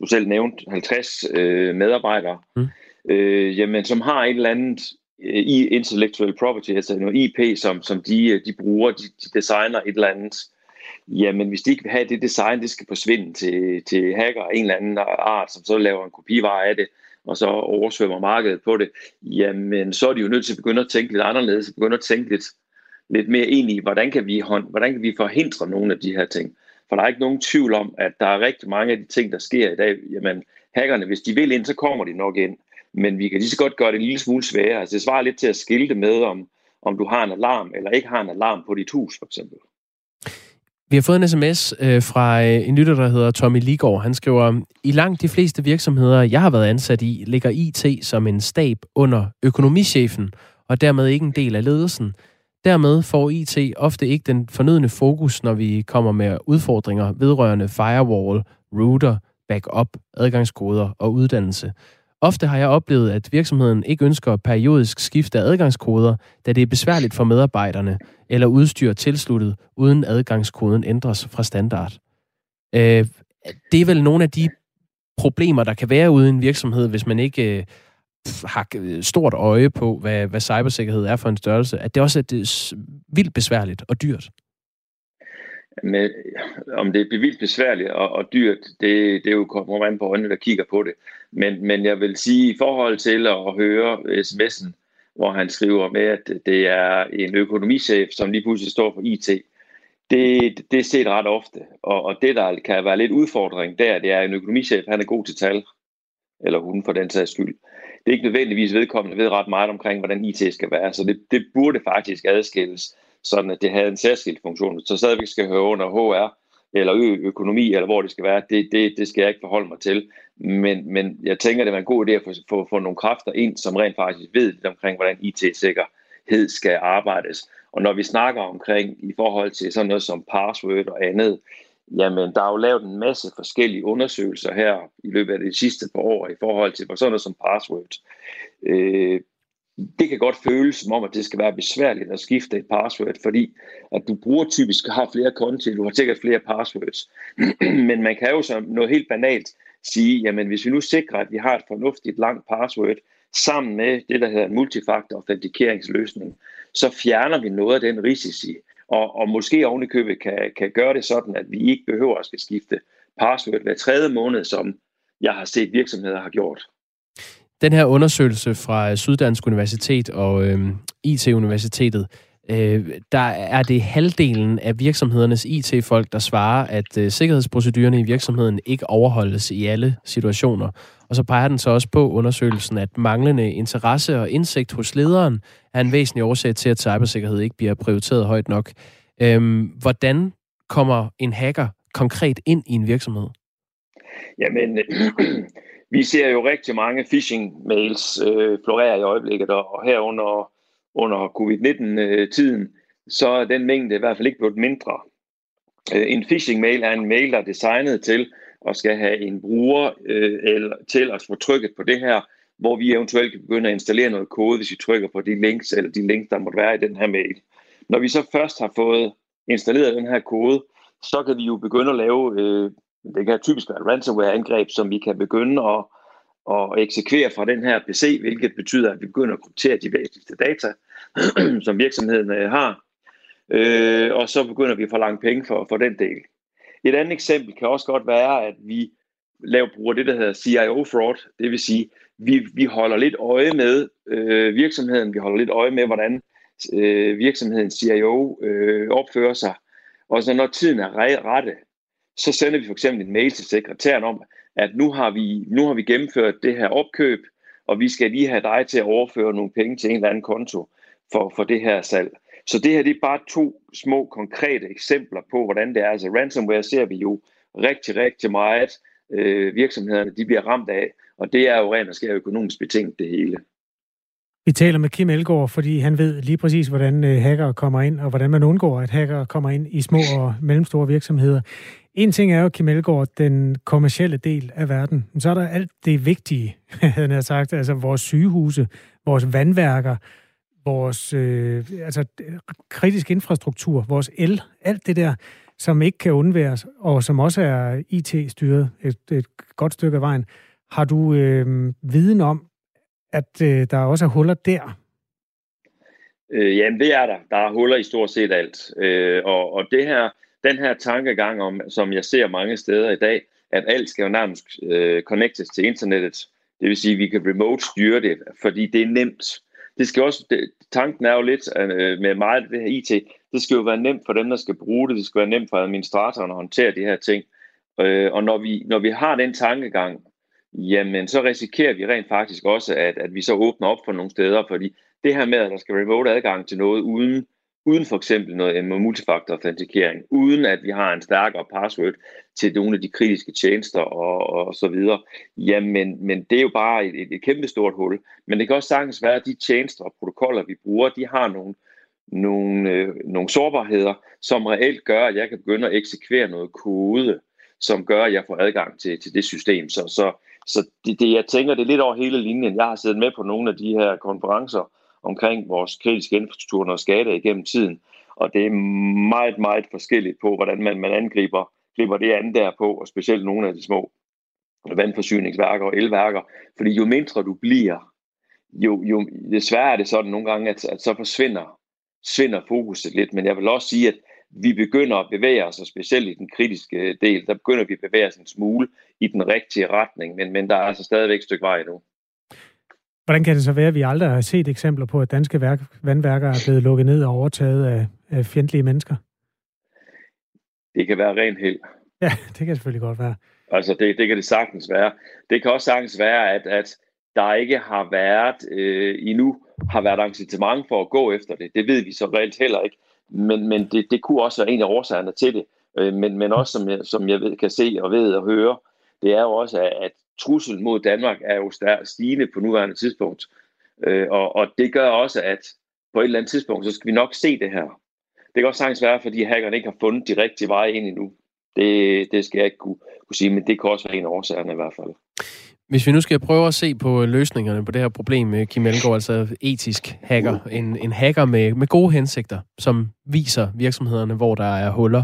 du selv nævnte 50 øh, medarbejdere, mm. øh, jamen, som har et eller andet i intellectual property, altså noget IP, som, som de, de bruger, de, de designer et eller andet. Jamen, hvis de ikke vil have det design, det skal forsvinde til, til hacker af en eller anden art, som så laver en kopivare af det, og så oversvømmer markedet på det, jamen, så er de jo nødt til at begynde at tænke lidt anderledes, begynde at tænke lidt, lidt mere ind i, hvordan kan, vi hånd, hvordan kan vi forhindre nogle af de her ting. For der er ikke nogen tvivl om, at der er rigtig mange af de ting, der sker i dag. Jamen, hackerne, hvis de vil ind, så kommer de nok ind men vi kan lige så godt gøre det en lille smule sværere. Altså, det svarer lidt til at skilte med, om, om du har en alarm eller ikke har en alarm på dit hus, for eksempel. Vi har fået en sms øh, fra øh, en lytter, der hedder Tommy Ligård. Han skriver, i langt de fleste virksomheder, jeg har været ansat i, ligger IT som en stab under økonomichefen, og dermed ikke en del af ledelsen. Dermed får IT ofte ikke den fornødne fokus, når vi kommer med udfordringer vedrørende firewall, router, backup, adgangskoder og uddannelse. Ofte har jeg oplevet, at virksomheden ikke ønsker periodisk skifte af adgangskoder, da det er besværligt for medarbejderne eller udstyr tilsluttet, uden adgangskoden ændres fra standard. Øh, det er vel nogle af de problemer, der kan være ude i en virksomhed, hvis man ikke øh, har stort øje på, hvad, hvad cybersikkerhed er for en størrelse, at det også er det vildt besværligt og dyrt. Med, om det er vildt besværligt og, og dyrt, det, det er jo kommer an på øjnene, der kigger på det. Men, men jeg vil sige, i forhold til at høre sms'en, hvor han skriver med, at det er en økonomichef, som lige pludselig står for IT, det, det er set ret ofte. Og, og det, der kan være lidt udfordring der, det er en økonomichef, han er god til tal, eller hun for den sags skyld. Det er ikke nødvendigvis vedkommende ved ret meget omkring, hvordan IT skal være, så det, det burde faktisk adskilles, sådan at det havde en særskilt funktion. Så stadigvæk skal høre under HR, eller ø- økonomi, eller hvor det skal være, det, det, det skal jeg ikke forholde mig til. Men, men jeg tænker, det er en god idé at få, få, få nogle kræfter ind, som rent faktisk ved lidt omkring, hvordan IT-sikkerhed skal arbejdes. Og når vi snakker omkring i forhold til sådan noget som password og andet, jamen der er jo lavet en masse forskellige undersøgelser her i løbet af de sidste par år i forhold til sådan noget som password. Øh, det kan godt føles som om, at det skal være besværligt at skifte et password, fordi at du bruger typisk har flere konti, du har sikkert flere passwords. Men man kan jo som noget helt banalt sige, jamen hvis vi nu sikrer, at vi har et fornuftigt langt password, sammen med det, der hedder en multifaktor authentikeringsløsning, så fjerner vi noget af den risici, og, og måske ovenikøbet kan, kan gøre det sådan, at vi ikke behøver at skal skifte password hver tredje måned, som jeg har set virksomheder har gjort. Den her undersøgelse fra Syddansk Universitet og øh, IT-universitetet, øh, der er det halvdelen af virksomhedernes IT-folk, der svarer, at øh, sikkerhedsprocedurerne i virksomheden ikke overholdes i alle situationer. Og så peger den så også på undersøgelsen, at manglende interesse og indsigt hos lederen er en væsentlig årsag til, at cybersikkerhed ikke bliver prioriteret højt nok. Øhm, hvordan kommer en hacker konkret ind i en virksomhed? Jamen, vi ser jo rigtig mange phishing-mails øh, florere i øjeblikket, og herunder under covid-19-tiden, så er den mængde i hvert fald ikke blevet mindre. Øh, en phishing-mail er en mail, der er designet til og skal have en bruger øh, eller til at få trykket på det her, hvor vi eventuelt kan begynde at installere noget kode, hvis vi trykker på de links eller de links, der måtte være i den her mail. Når vi så først har fået installeret den her kode, så kan vi jo begynde at lave, øh, det kan typisk være ransomware-angreb, som vi kan begynde at, at eksekvere fra den her PC, hvilket betyder, at vi begynder at kryptere de væsentligste data, som virksomheden øh, har. Øh, og så begynder vi at forlange penge for, for den del. Et andet eksempel kan også godt være, at vi laver, bruger det, der hedder CIO-fraud. Det vil sige, vi, vi holder lidt øje med øh, virksomheden, vi holder lidt øje med, hvordan øh, virksomhedens CIO øh, opfører sig. Og så når tiden er rette, så sender vi for eksempel en mail til sekretæren om, at nu har vi, nu har vi gennemført det her opkøb, og vi skal lige have dig til at overføre nogle penge til en eller anden konto for, for det her salg. Så det her det er bare to små konkrete eksempler på, hvordan det er. Altså ransomware ser vi jo rigtig, rigtig meget øh, virksomhederne de bliver ramt af, og det er jo rent og skær økonomisk betinget det hele. Vi taler med Kim Elgård, fordi han ved lige præcis, hvordan øh, hacker kommer ind, og hvordan man undgår, at hacker kommer ind i små og mellemstore virksomheder. En ting er jo, Kim Elgård, den kommercielle del af verden. Men så er der alt det vigtige, han sagt, altså vores sygehuse, vores vandværker, vores øh, altså, kritisk infrastruktur, vores el, alt det der, som ikke kan undværes, og som også er IT-styret et, et godt stykke af vejen. Har du øh, viden om, at øh, der også er huller der? Øh, jamen, det er der. Der er huller i stort set alt. Øh, og, og det her, den her tankegang, om, som jeg ser mange steder i dag, at alt skal jo nærmest øh, connectes til internettet. Det vil sige, at vi kan remote styre det, fordi det er nemt. Det skal også, det, tanken er jo lidt øh, med meget af det her IT, det skal jo være nemt for dem, der skal bruge det. Det skal være nemt for administratoren at håndtere de her ting. Øh, og når vi, når vi har den tankegang, jamen så risikerer vi rent faktisk også, at, at vi så åbner op for nogle steder, fordi det her med, at der skal remote adgang til noget uden, uden for eksempel noget multifaktor autentikering, uden at vi har en stærkere password til nogle af de kritiske tjenester og, og så videre, jamen men det er jo bare et, et, et kæmpe stort hul. Men det kan også sagtens være, at de tjenester og protokoller, vi bruger, de har nogle, nogle, øh, nogle sårbarheder, som reelt gør, at jeg kan begynde at eksekvere noget kode, som gør, at jeg får adgang til, til det system. Så, så så det, det, jeg tænker, det er lidt over hele linjen. Jeg har siddet med på nogle af de her konferencer omkring vores kritiske infrastruktur og skade igennem tiden, og det er meget, meget forskelligt på, hvordan man, man angriber griber det andet derpå, og specielt nogle af de små vandforsyningsværker og elværker. Fordi jo mindre du bliver, jo, jo desværre er det sådan nogle gange, at, at så forsvinder, svinder fokuset lidt. Men jeg vil også sige, at vi begynder at bevæge os, og specielt i den kritiske del, der begynder vi at bevæge os en smule i den rigtige retning, men, men der er altså stadigvæk et stykke vej endnu. Hvordan kan det så være, at vi aldrig har set eksempler på, at danske værk, vandværker er blevet lukket ned og overtaget af, af fjendtlige mennesker? Det kan være rent held. Ja, det kan selvfølgelig godt være. Altså, det, det kan det sagtens være. Det kan også sagtens være, at, at der ikke har været øh, endnu har været incitament for at gå efter det. Det ved vi så reelt heller ikke. Men, men det, det kunne også være en af årsagerne til det. Øh, men, men også, som jeg, som jeg ved, kan se og ved og høre, det er jo også, at truslen mod Danmark er jo stigende på nuværende tidspunkt. Øh, og, og det gør også, at på et eller andet tidspunkt, så skal vi nok se det her. Det kan også sagtens være, fordi hackerne ikke har fundet de rigtige veje ind endnu. Det, det skal jeg ikke kunne, kunne sige, men det kan også være en af årsagerne i hvert fald. Hvis vi nu skal prøve at se på løsningerne på det her problem med Kim Elgaard, altså etisk hacker, en, en hacker med, med gode hensigter, som viser virksomhederne, hvor der er huller.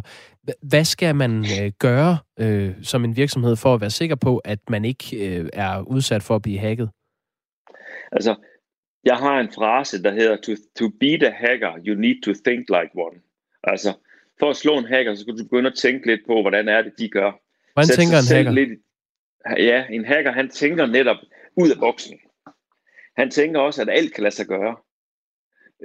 Hvad skal man øh, gøre øh, som en virksomhed for at være sikker på, at man ikke øh, er udsat for at blive hacket? Altså, jeg har en frase, der hedder, to, to beat a hacker, you need to think like one. Altså, for at slå en hacker, så skal du begynde at tænke lidt på, hvordan er det, de gør. Hvordan tænker en hacker? Lidt, ja, en hacker, han tænker netop ud af boksen. Han tænker også, at alt kan lade sig gøre.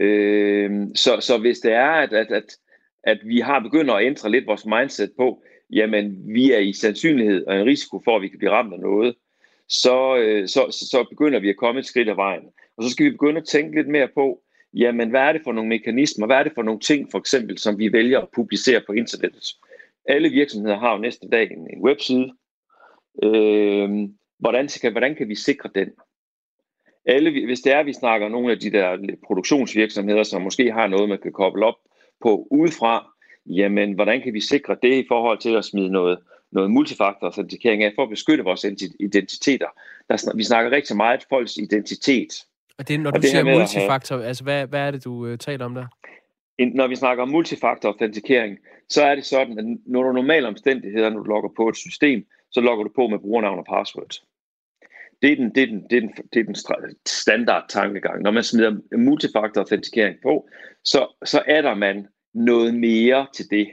Øh, så, så hvis det er, at, at, at, at vi har begyndt at ændre lidt vores mindset på, jamen vi er i sandsynlighed og en risiko for, at vi kan blive ramt af noget, så, øh, så, så begynder vi at komme et skridt af vejen. Og så skal vi begynde at tænke lidt mere på, jamen hvad er det for nogle mekanismer, hvad er det for nogle ting, for eksempel, som vi vælger at publicere på internettet. Alle virksomheder har jo næste dag en, en webside. Øh, hvordan, kan, hvordan kan vi sikre den? Alle, hvis det er, at vi snakker nogle af de der produktionsvirksomheder, som måske har noget, man kan koble op på udefra, jamen hvordan kan vi sikre det i forhold til at smide noget, noget multifaktor-autentikering af for at beskytte vores identiteter. Der, vi snakker rigtig meget folks identitet. Og det, når og du det siger multifaktor, have, altså hvad, hvad er det, du uh, taler om der? Når vi snakker om multifaktor-autentikering, så er det sådan, at når du normale omstændigheder, når du logger på et system, så logger du på med brugernavn og password. Det er den, det er den, det er den, det er den standard tankegang. Når man smider multifaktor-autentikering på, så, så er der man noget mere til det.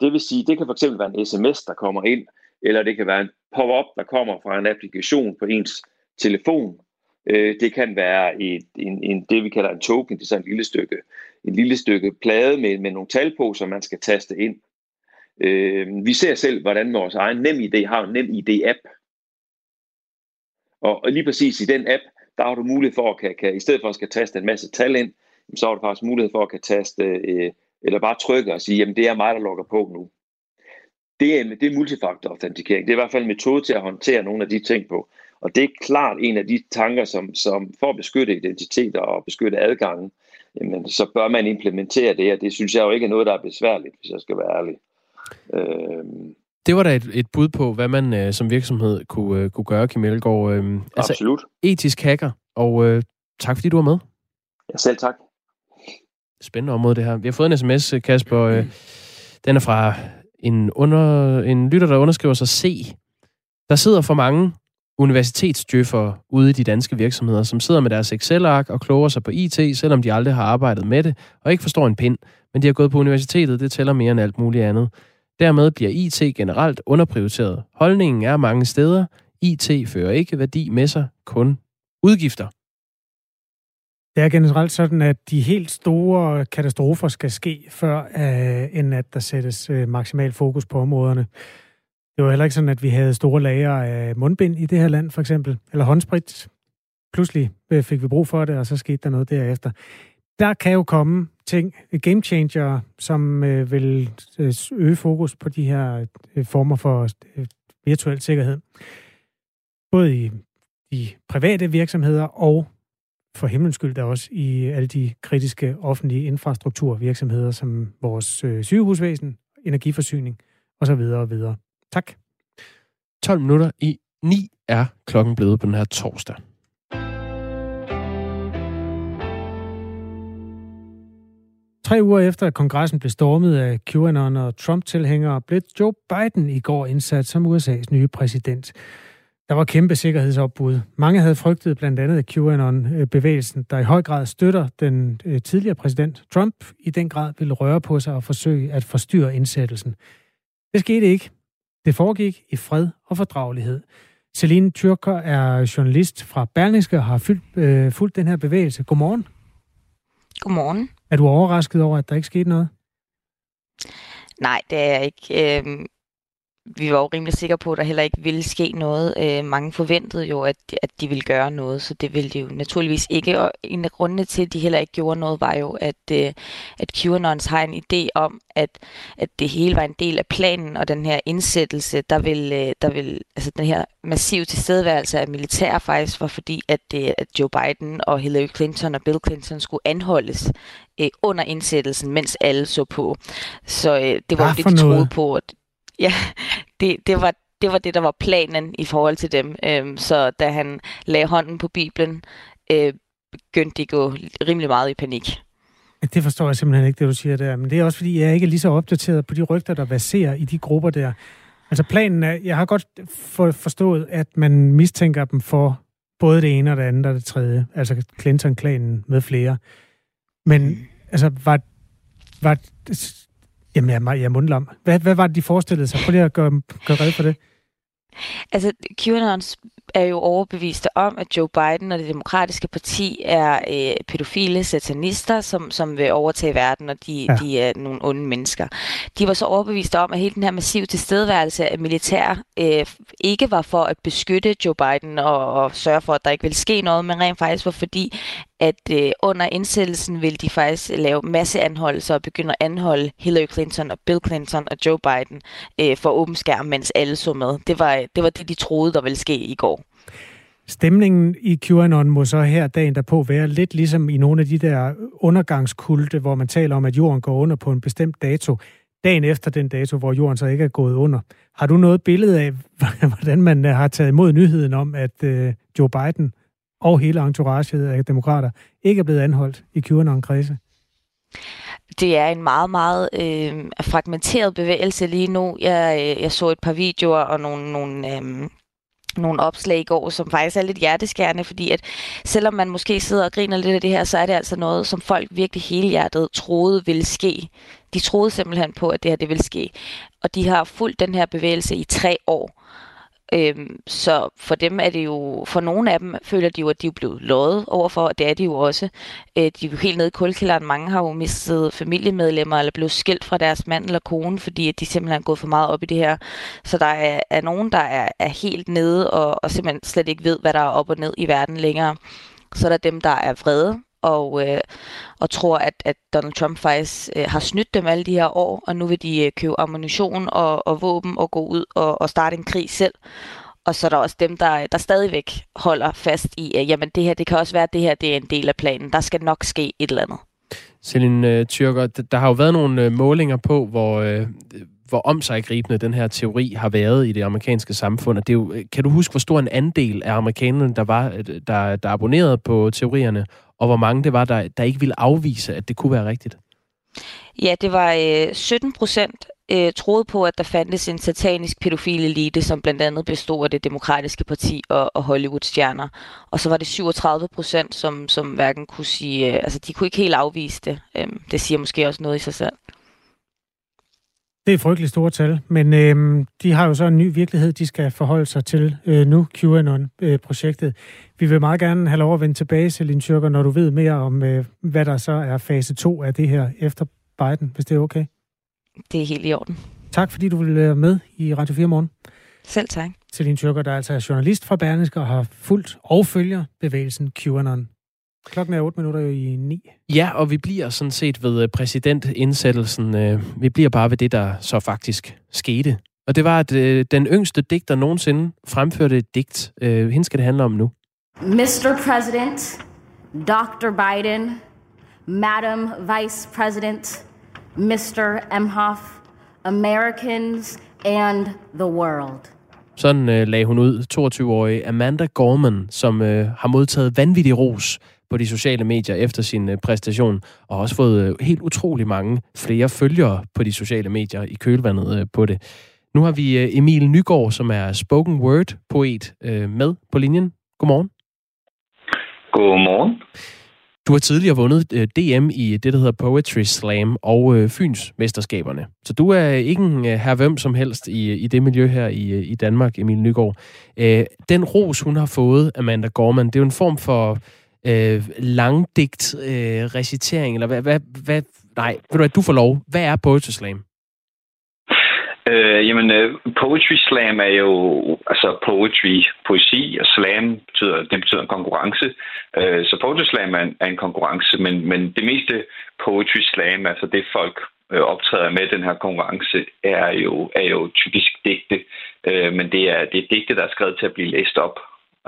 Det vil sige, det kan fx være en sms, der kommer ind, eller det kan være en pop-up, der kommer fra en applikation på ens telefon. Øh, det kan være et, en, en, det, vi kalder en token, det er sådan et lille stykke, en lille stykke plade med, med nogle tal på, som man skal taste ind. Øh, vi ser selv, hvordan vores egen NemID har en NemID-app. Og, og lige præcis i den app, der har du mulighed for at kan, kan, i stedet for at skal taste en masse tal ind, så har du faktisk mulighed for at kan taste øh, eller bare trykke og sige, jamen det er mig, der logger på nu. Det er, det er multifaktor autentikering. Det er i hvert fald en metode til at håndtere nogle af de ting på. Og det er klart en af de tanker, som, som for at beskytte identiteter og beskytte adgangen, jamen, så bør man implementere det, og det synes jeg jo ikke er noget, der er besværligt, hvis jeg skal være ærlig. Øhm. Det var da et, et bud på, hvad man øh, som virksomhed kunne, øh, kunne gøre, Kim Elgaard. Øh, altså, Absolut. Etisk hacker, og øh, tak fordi du var med. Ja, selv tak spændende område, det her. Vi har fået en sms, Kasper. Øh, den er fra en, under, en lytter, der underskriver sig C. Der sidder for mange universitetsdjøffere ude i de danske virksomheder, som sidder med deres Excel-ark og kloger sig på IT, selvom de aldrig har arbejdet med det, og ikke forstår en pind. Men de har gået på universitetet, det tæller mere end alt muligt andet. Dermed bliver IT generelt underprioriteret. Holdningen er mange steder, IT fører ikke værdi med sig, kun udgifter. Det er generelt sådan, at de helt store katastrofer skal ske, før øh, uh, end at der sættes øh, maksimal fokus på områderne. Det var heller ikke sådan, at vi havde store lager af mundbind i det her land, for eksempel, eller håndsprit. Pludselig øh, fik vi brug for det, og så skete der noget derefter. Der kan jo komme ting, game changer, som vil øge fokus på de her former for virtuel sikkerhed. Både i de private virksomheder og for himlens skyld da også i alle de kritiske offentlige infrastrukturvirksomheder, som vores øh, sygehusvæsen, energiforsyning osv. videre. Tak. 12 minutter i 9 er klokken blevet på den her torsdag. Tre uger efter, at kongressen blev stormet af QAnon og Trump-tilhængere, blev Joe Biden i går indsat som USA's nye præsident. Der var kæmpe sikkerhedsopbud. Mange havde frygtet blandt andet QAnon-bevægelsen, der i høj grad støtter den øh, tidligere præsident Trump, i den grad ville røre på sig og forsøge at forstyrre indsættelsen. Det skete ikke. Det foregik i fred og fordragelighed. Celine Tyrker er journalist fra Berlingske og har fyldt, øh, fulgt den her bevægelse. Godmorgen. Godmorgen. Er du overrasket over, at der ikke skete noget? Nej, det er jeg ikke. Øhm, vi var jo rimelig sikre på, at der heller ikke ville ske noget. Øh, mange forventede jo, at, at de ville gøre noget, så det ville de jo naturligvis ikke. Og en af grundene til, at de heller ikke gjorde noget, var jo, at, øh, at QAnons har en idé om, at, at det hele var en del af planen, og den her indsættelse, der vil, øh, der vil altså den her massive tilstedeværelse af militær faktisk var fordi, at, øh, at Joe Biden og Hillary Clinton og Bill Clinton skulle anholdes øh, under indsættelsen, mens alle så på. Så øh, det var jo det, de troede på. At, Ja, det, det, var, det var det, der var planen i forhold til dem. Øhm, så da han lagde hånden på Bibelen, øh, begyndte de gå rimelig meget i panik. Det forstår jeg simpelthen ikke, det du siger der. Men det er også, fordi jeg ikke er lige så opdateret på de rygter, der baserer i de grupper der. Altså planen er, jeg har godt for, forstået, at man mistænker dem for både det ene og det andet og det tredje. Altså Clinton-klanen med flere. Men altså, var, var Jamen, jeg, jeg er mundlam. Hvad, hvad var det, de forestillede sig? Prøv lige at gøre, gøre red for det. Altså, QAnons er jo overbeviste om, at Joe Biden og det demokratiske parti er øh, pædofile satanister, som, som vil overtage verden, og de, ja. de er nogle onde mennesker. De var så overbeviste om, at hele den her massive tilstedeværelse af militær øh, ikke var for at beskytte Joe Biden og, og sørge for, at der ikke ville ske noget, men rent faktisk var fordi, at øh, under indsættelsen vil de faktisk lave masse anholdelser og begynde at anholde Hillary Clinton og Bill Clinton og Joe Biden øh, for åben skærm, mens alle så med. Det var, det var det, de troede, der ville ske i går. Stemningen i QAnon må så her dagen derpå være lidt ligesom i nogle af de der undergangskulte, hvor man taler om, at jorden går under på en bestemt dato, dagen efter den dato, hvor jorden så ikke er gået under. Har du noget billede af, hvordan man har taget imod nyheden om, at øh, Joe Biden og hele entouraget af demokrater ikke er blevet anholdt i QAnon-kredse? Det er en meget, meget øh, fragmenteret bevægelse lige nu. Jeg, øh, jeg så et par videoer og nogle, nogle øh, nogle opslag i går, som faktisk er lidt hjerteskærende, fordi at selvom man måske sidder og griner lidt af det her, så er det altså noget, som folk virkelig hele hjertet troede ville ske. De troede simpelthen på, at det her det ville ske. Og de har fulgt den her bevægelse i tre år. Øhm, så for dem er det jo, for nogle af dem føler de jo, at de er blevet lovet overfor, og det er de jo også. Øh, de er jo helt nede i kulkælderen. Mange har jo mistet familiemedlemmer, eller blevet skilt fra deres mand eller kone, fordi at de simpelthen er gået for meget op i det her. Så der er, er nogen, der er, er helt nede, og, og simpelthen slet ikke ved, hvad der er op og ned i verden længere. Så er der dem, der er vrede, og, øh, og tror, at, at Donald Trump faktisk øh, har snydt dem alle de her år, og nu vil de øh, købe ammunition og, og våben og gå ud og, og starte en krig selv. Og så er der også dem, der, der stadigvæk holder fast i, at jamen, det her, det kan også være, at det her det er en del af planen. Der skal nok ske et eller andet. Selin uh, Tyrker, der har jo været nogle uh, målinger på, hvor, uh, hvor omsaggribende den her teori har været i det amerikanske samfund. Og det er jo, øh, kan du huske, hvor stor en andel af amerikanerne, der var, øh, der, der abonnerede på teorierne, og hvor mange det var, der, der ikke ville afvise, at det kunne være rigtigt? Ja, det var øh, 17 procent øh, troede på, at der fandtes en satanisk pædofil elite, som blandt andet bestod af det demokratiske parti og, og Hollywood-stjerner. Og så var det 37 procent, som, som hverken kunne sige, øh, altså de kunne ikke helt afvise det. Øh, det siger måske også noget i sig selv. Det er frygteligt store tal, men øh, de har jo så en ny virkelighed, de skal forholde sig til øh, nu, QAnon-projektet. Vi vil meget gerne have lov at vende tilbage, Celine Tyrker, når du ved mere om, øh, hvad der så er fase 2 af det her efter Biden, hvis det er okay. Det er helt i orden. Tak, fordi du vil være med i Radio 4 morgen. Selv tak. Celine Tyrker, der er altså er journalist fra Berlingske og har fulgt og følger bevægelsen QAnon. Klokken er 8 minutter i 9. Ja, og vi bliver sådan set ved øh, præsidentindsættelsen. Øh, vi bliver bare ved det, der så faktisk skete. Og det var, at øh, den yngste digter nogensinde fremførte et digt. Hende skal det handle om nu. Mr. President, Dr. Biden, Madam Vice President, Mr. Emhoff, Americans and the world. Sådan øh, lagde hun ud, 22-årige Amanda Gorman, som øh, har modtaget vanvittig ros på de sociale medier efter sin øh, præstation, og også fået øh, helt utrolig mange flere følgere på de sociale medier i kølvandet øh, på det. Nu har vi Emil Nygaard, som er spoken word-poet, med på linjen. Godmorgen. Godmorgen. Du har tidligere vundet DM i det, der hedder Poetry Slam og Fyns mesterskaberne. Så du er ikke en her hvem som helst i, i det miljø her i, i Danmark, Emil Nygaard. Den ros, hun har fået, Amanda Gorman, det er jo en form for øh, langdigt øh, recitering, eller hvad, hvad, hvad, nej, ved du hvad, du får lov. Hvad er Poetry Slam? Øh, jamen, uh, poetry slam er jo altså poetry, poesi, og slam betyder, det betyder en konkurrence. Øh, så poetry slam er en, er en konkurrence, men, men det meste poetry slam, altså det folk øh, optræder med den her konkurrence, er jo, er jo typisk digte. Øh, men det er, det er digte, der er skrevet til at blive læst op.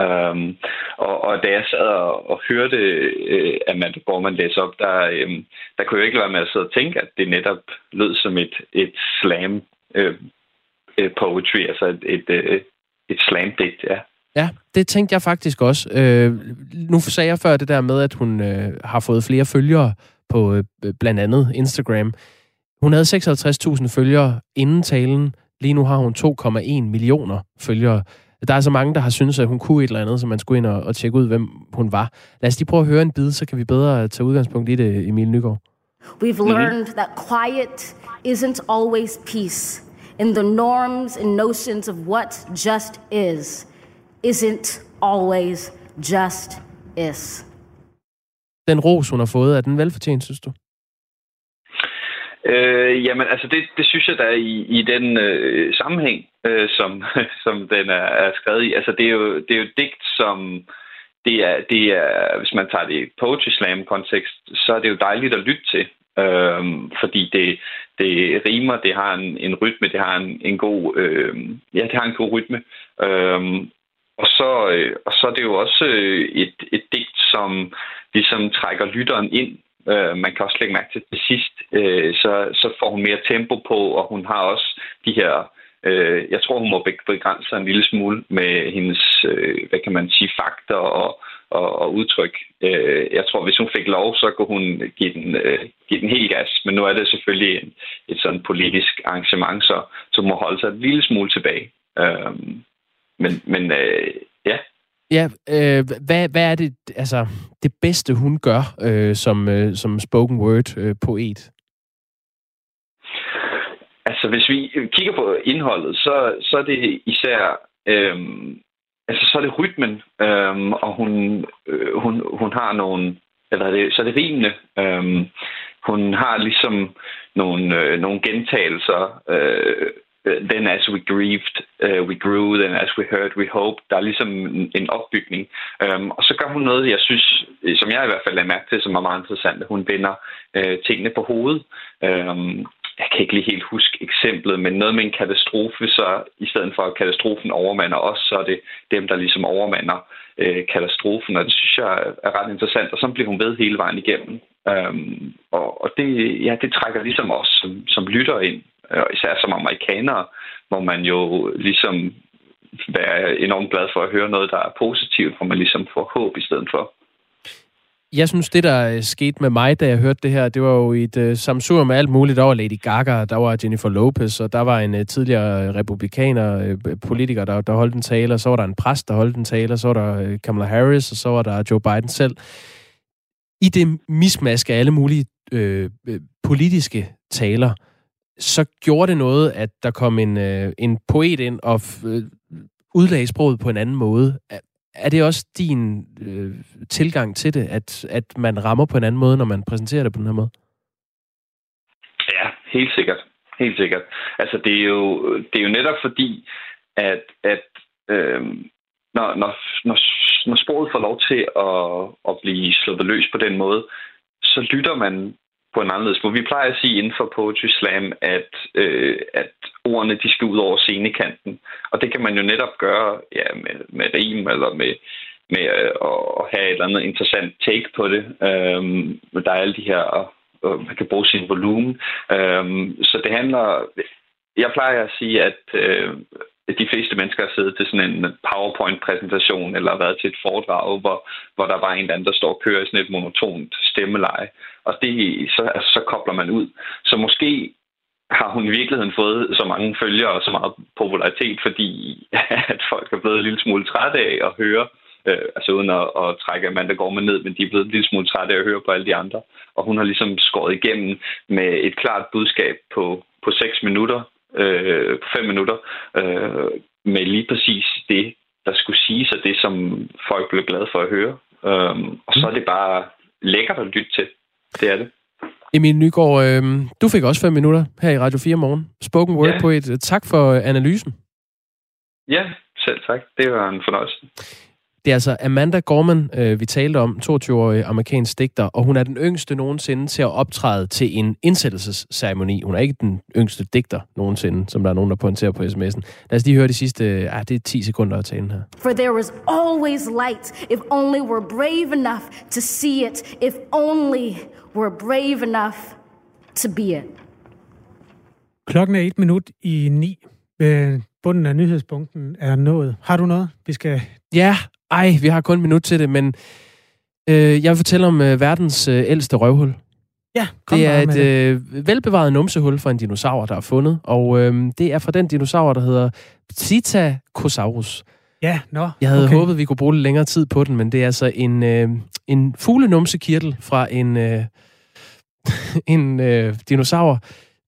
Øhm, og, og da jeg sad og, og hørte øh, Amanda Bormann læse op, der, um, der kunne jeg ikke være med at sidde og tænke, at det netop lød som et, et slam øh, øh, poetry, altså et, et, øh, et slam-digt, ja. Ja, det tænkte jeg faktisk også. Øh, nu sagde jeg før det der med, at hun øh, har fået flere følgere på øh, blandt andet Instagram. Hun havde 56.000 følgere inden talen. Lige nu har hun 2,1 millioner følgere. Der er så mange, der har syntes, at hun kunne et eller andet, så man skulle ind og, og tjekke ud, hvem hun var. Lad os lige prøve at høre en bid, så kan vi bedre tage udgangspunkt i det, Emil Nygaard. We've learned that quiet isn't always peace. in the norms and notions of what just is isn't always just is. Den ros, hun har fået, er den velfortjent, synes du? Øh, jamen, altså det, det synes jeg, der er i, i den øh, sammenhæng, øh, som, som den er, er skrevet i. Altså det er jo, det er jo digt, som det er, det er, hvis man tager det i poetry slam kontekst, så er det jo dejligt at lytte til. Øh, fordi det, det rimer, det har en, en rytme, det har en, en god, øh, ja, det har en god rytme. Øh, og så, øh, og så er det jo også øh, et, et digt, som ligesom trækker lytteren ind Øh, man kan også lægge mærke til til sidst, øh, så, så får hun mere tempo på, og hun har også de her... Øh, jeg tror, hun må begrænse sig en lille smule med hendes, øh, hvad kan man sige, fakter og, og, og udtryk. Øh, jeg tror, hvis hun fik lov, så kunne hun give den, øh, give den helt gas. Men nu er det selvfølgelig en, et sådan politisk arrangement, så, så må holde sig en lille smule tilbage. Øh, men men øh, ja, Ja, øh, hvad, hvad er det, altså, det bedste, hun gør øh, som, øh, som spoken word øh, poet? Altså, hvis vi kigger på indholdet, så, så er det især... Øhm, altså, så er det rytmen, øhm, og hun, øh, hun, hun har nogle... Eller det, så er det rimende. Øhm, hun har ligesom nogle, øh, nogle gentagelser, øh, then as we grieved, uh, we grew, then as we heard, we hoped. Der er ligesom en opbygning. Um, og så gør hun noget, jeg synes, som jeg i hvert fald er mærke til, som er meget interessant, at hun vender uh, tingene på hovedet. Um, jeg kan ikke lige helt huske eksemplet, men noget med en katastrofe, så i stedet for at katastrofen overmander os, så er det dem, der ligesom overmander øh, katastrofen, og det synes jeg er ret interessant, og så bliver hun ved hele vejen igennem. Øhm, og, og det, ja, det trækker ligesom os som, som lytter ind og især som amerikanere, hvor man jo ligesom være enormt glad for at høre noget, der er positivt, hvor man ligesom får håb i stedet for. Jeg synes, det der øh, skete med mig, da jeg hørte det her, det var jo et øh, uh, samsur med alt muligt. Der var Lady Gaga, der var Jennifer Lopez, og der var en uh, tidligere republikaner, uh, politiker, der, der holdt en tale, og så var der en præst, der holdt en tale, og så var der uh, Kamala Harris, og så var der Joe Biden selv. I det mismask af alle mulige uh, politiske taler, så gjorde det noget, at der kom en, øh, en poet ind og øh, udlagde sproget på en anden måde. Er, det også din øh, tilgang til det, at, at man rammer på en anden måde, når man præsenterer det på den her måde? Ja, helt sikkert. Helt sikkert. Altså, det er jo, det er jo netop fordi, at, at øh, når, når, når, når sporet får lov til at, at blive sluppet løs på den måde, så lytter man på en anderledes måde. Vi plejer at sige inden for Poetry Slam, at, øh, at ordene de skal ud over scenekanten. Og det kan man jo netop gøre ja, med, med rim eller med, med øh, at have et eller andet interessant take på det. Øhm, der er alle de her, og man kan bruge sin volumen. Øhm, så det handler... Jeg plejer at sige, at øh, de fleste mennesker har siddet til sådan en PowerPoint-præsentation eller været til et foredrag, hvor, hvor der var en eller anden, der står og kører i sådan et monotont stemmeleje. Og det, så, altså, så kobler man ud. Så måske har hun i virkeligheden fået så mange følgere og så meget popularitet, fordi at folk er blevet en lille smule trætte af at høre, øh, altså uden at, at trække Amanda Gorman ned, men de er blevet en lille smule trætte af at høre på alle de andre. Og hun har ligesom skåret igennem med et klart budskab på, på 6 minutter, øh, 5 minutter, øh, med lige præcis det, der skulle siges, og det, som folk blev glade for at høre. Øh, og så er det bare lækkert at lytte til. Det er det. Emil Nygaard, øh, du fik også fem minutter her i Radio 4 morgen. Spoken Word ja. på et. Tak for analysen. Ja, selv tak. Det var en fornøjelse. Det er altså Amanda Gorman, øh, vi talte om, 22-årig amerikansk digter, og hun er den yngste nogensinde til at optræde til en indsættelsesceremoni. Hun er ikke den yngste digter nogensinde, som der er nogen, der pointerer på sms'en. Lad os lige høre de sidste, ah, det er 10 sekunder at tale her. For there was always light, if only we're brave enough to see it, if only we're brave enough to be it. Klokken er et minut i ni. Øh, bunden af nyhedspunkten er nået. Har du noget, vi skal... Ja, ej, vi har kun en minut til det, men øh, jeg vil fortælle om øh, verdens øh, ældste røvhul. Ja, kom Det er et øh, velbevaret numsehul fra en dinosaur, der er fundet, og øh, det er fra den dinosaur, der hedder Psittacosaurus. Ja, nå. Jeg havde okay. håbet, vi kunne bruge lidt længere tid på den, men det er altså en, øh, en fuglenumsekirtel fra en, øh, en øh, dinosaur,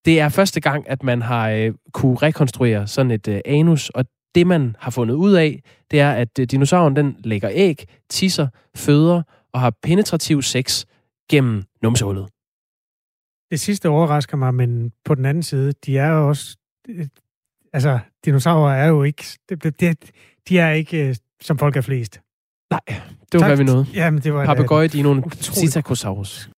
det er første gang, at man har øh, kunne rekonstruere sådan et øh, anus, og det man har fundet ud af, det er, at øh, dinosauren den lægger æg, tisser, føder og har penetrativ sex gennem numsehullet. Det sidste overrasker mig, men på den anden side, de er jo også... øh, Altså, dinosaurer er jo ikke... Det, det, de er ikke, øh, som folk er flest. Nej, det var, Tak. hvad vi nåede. Jamen, det var Papagøje, dinoen, utrolig- Psittacosaurus.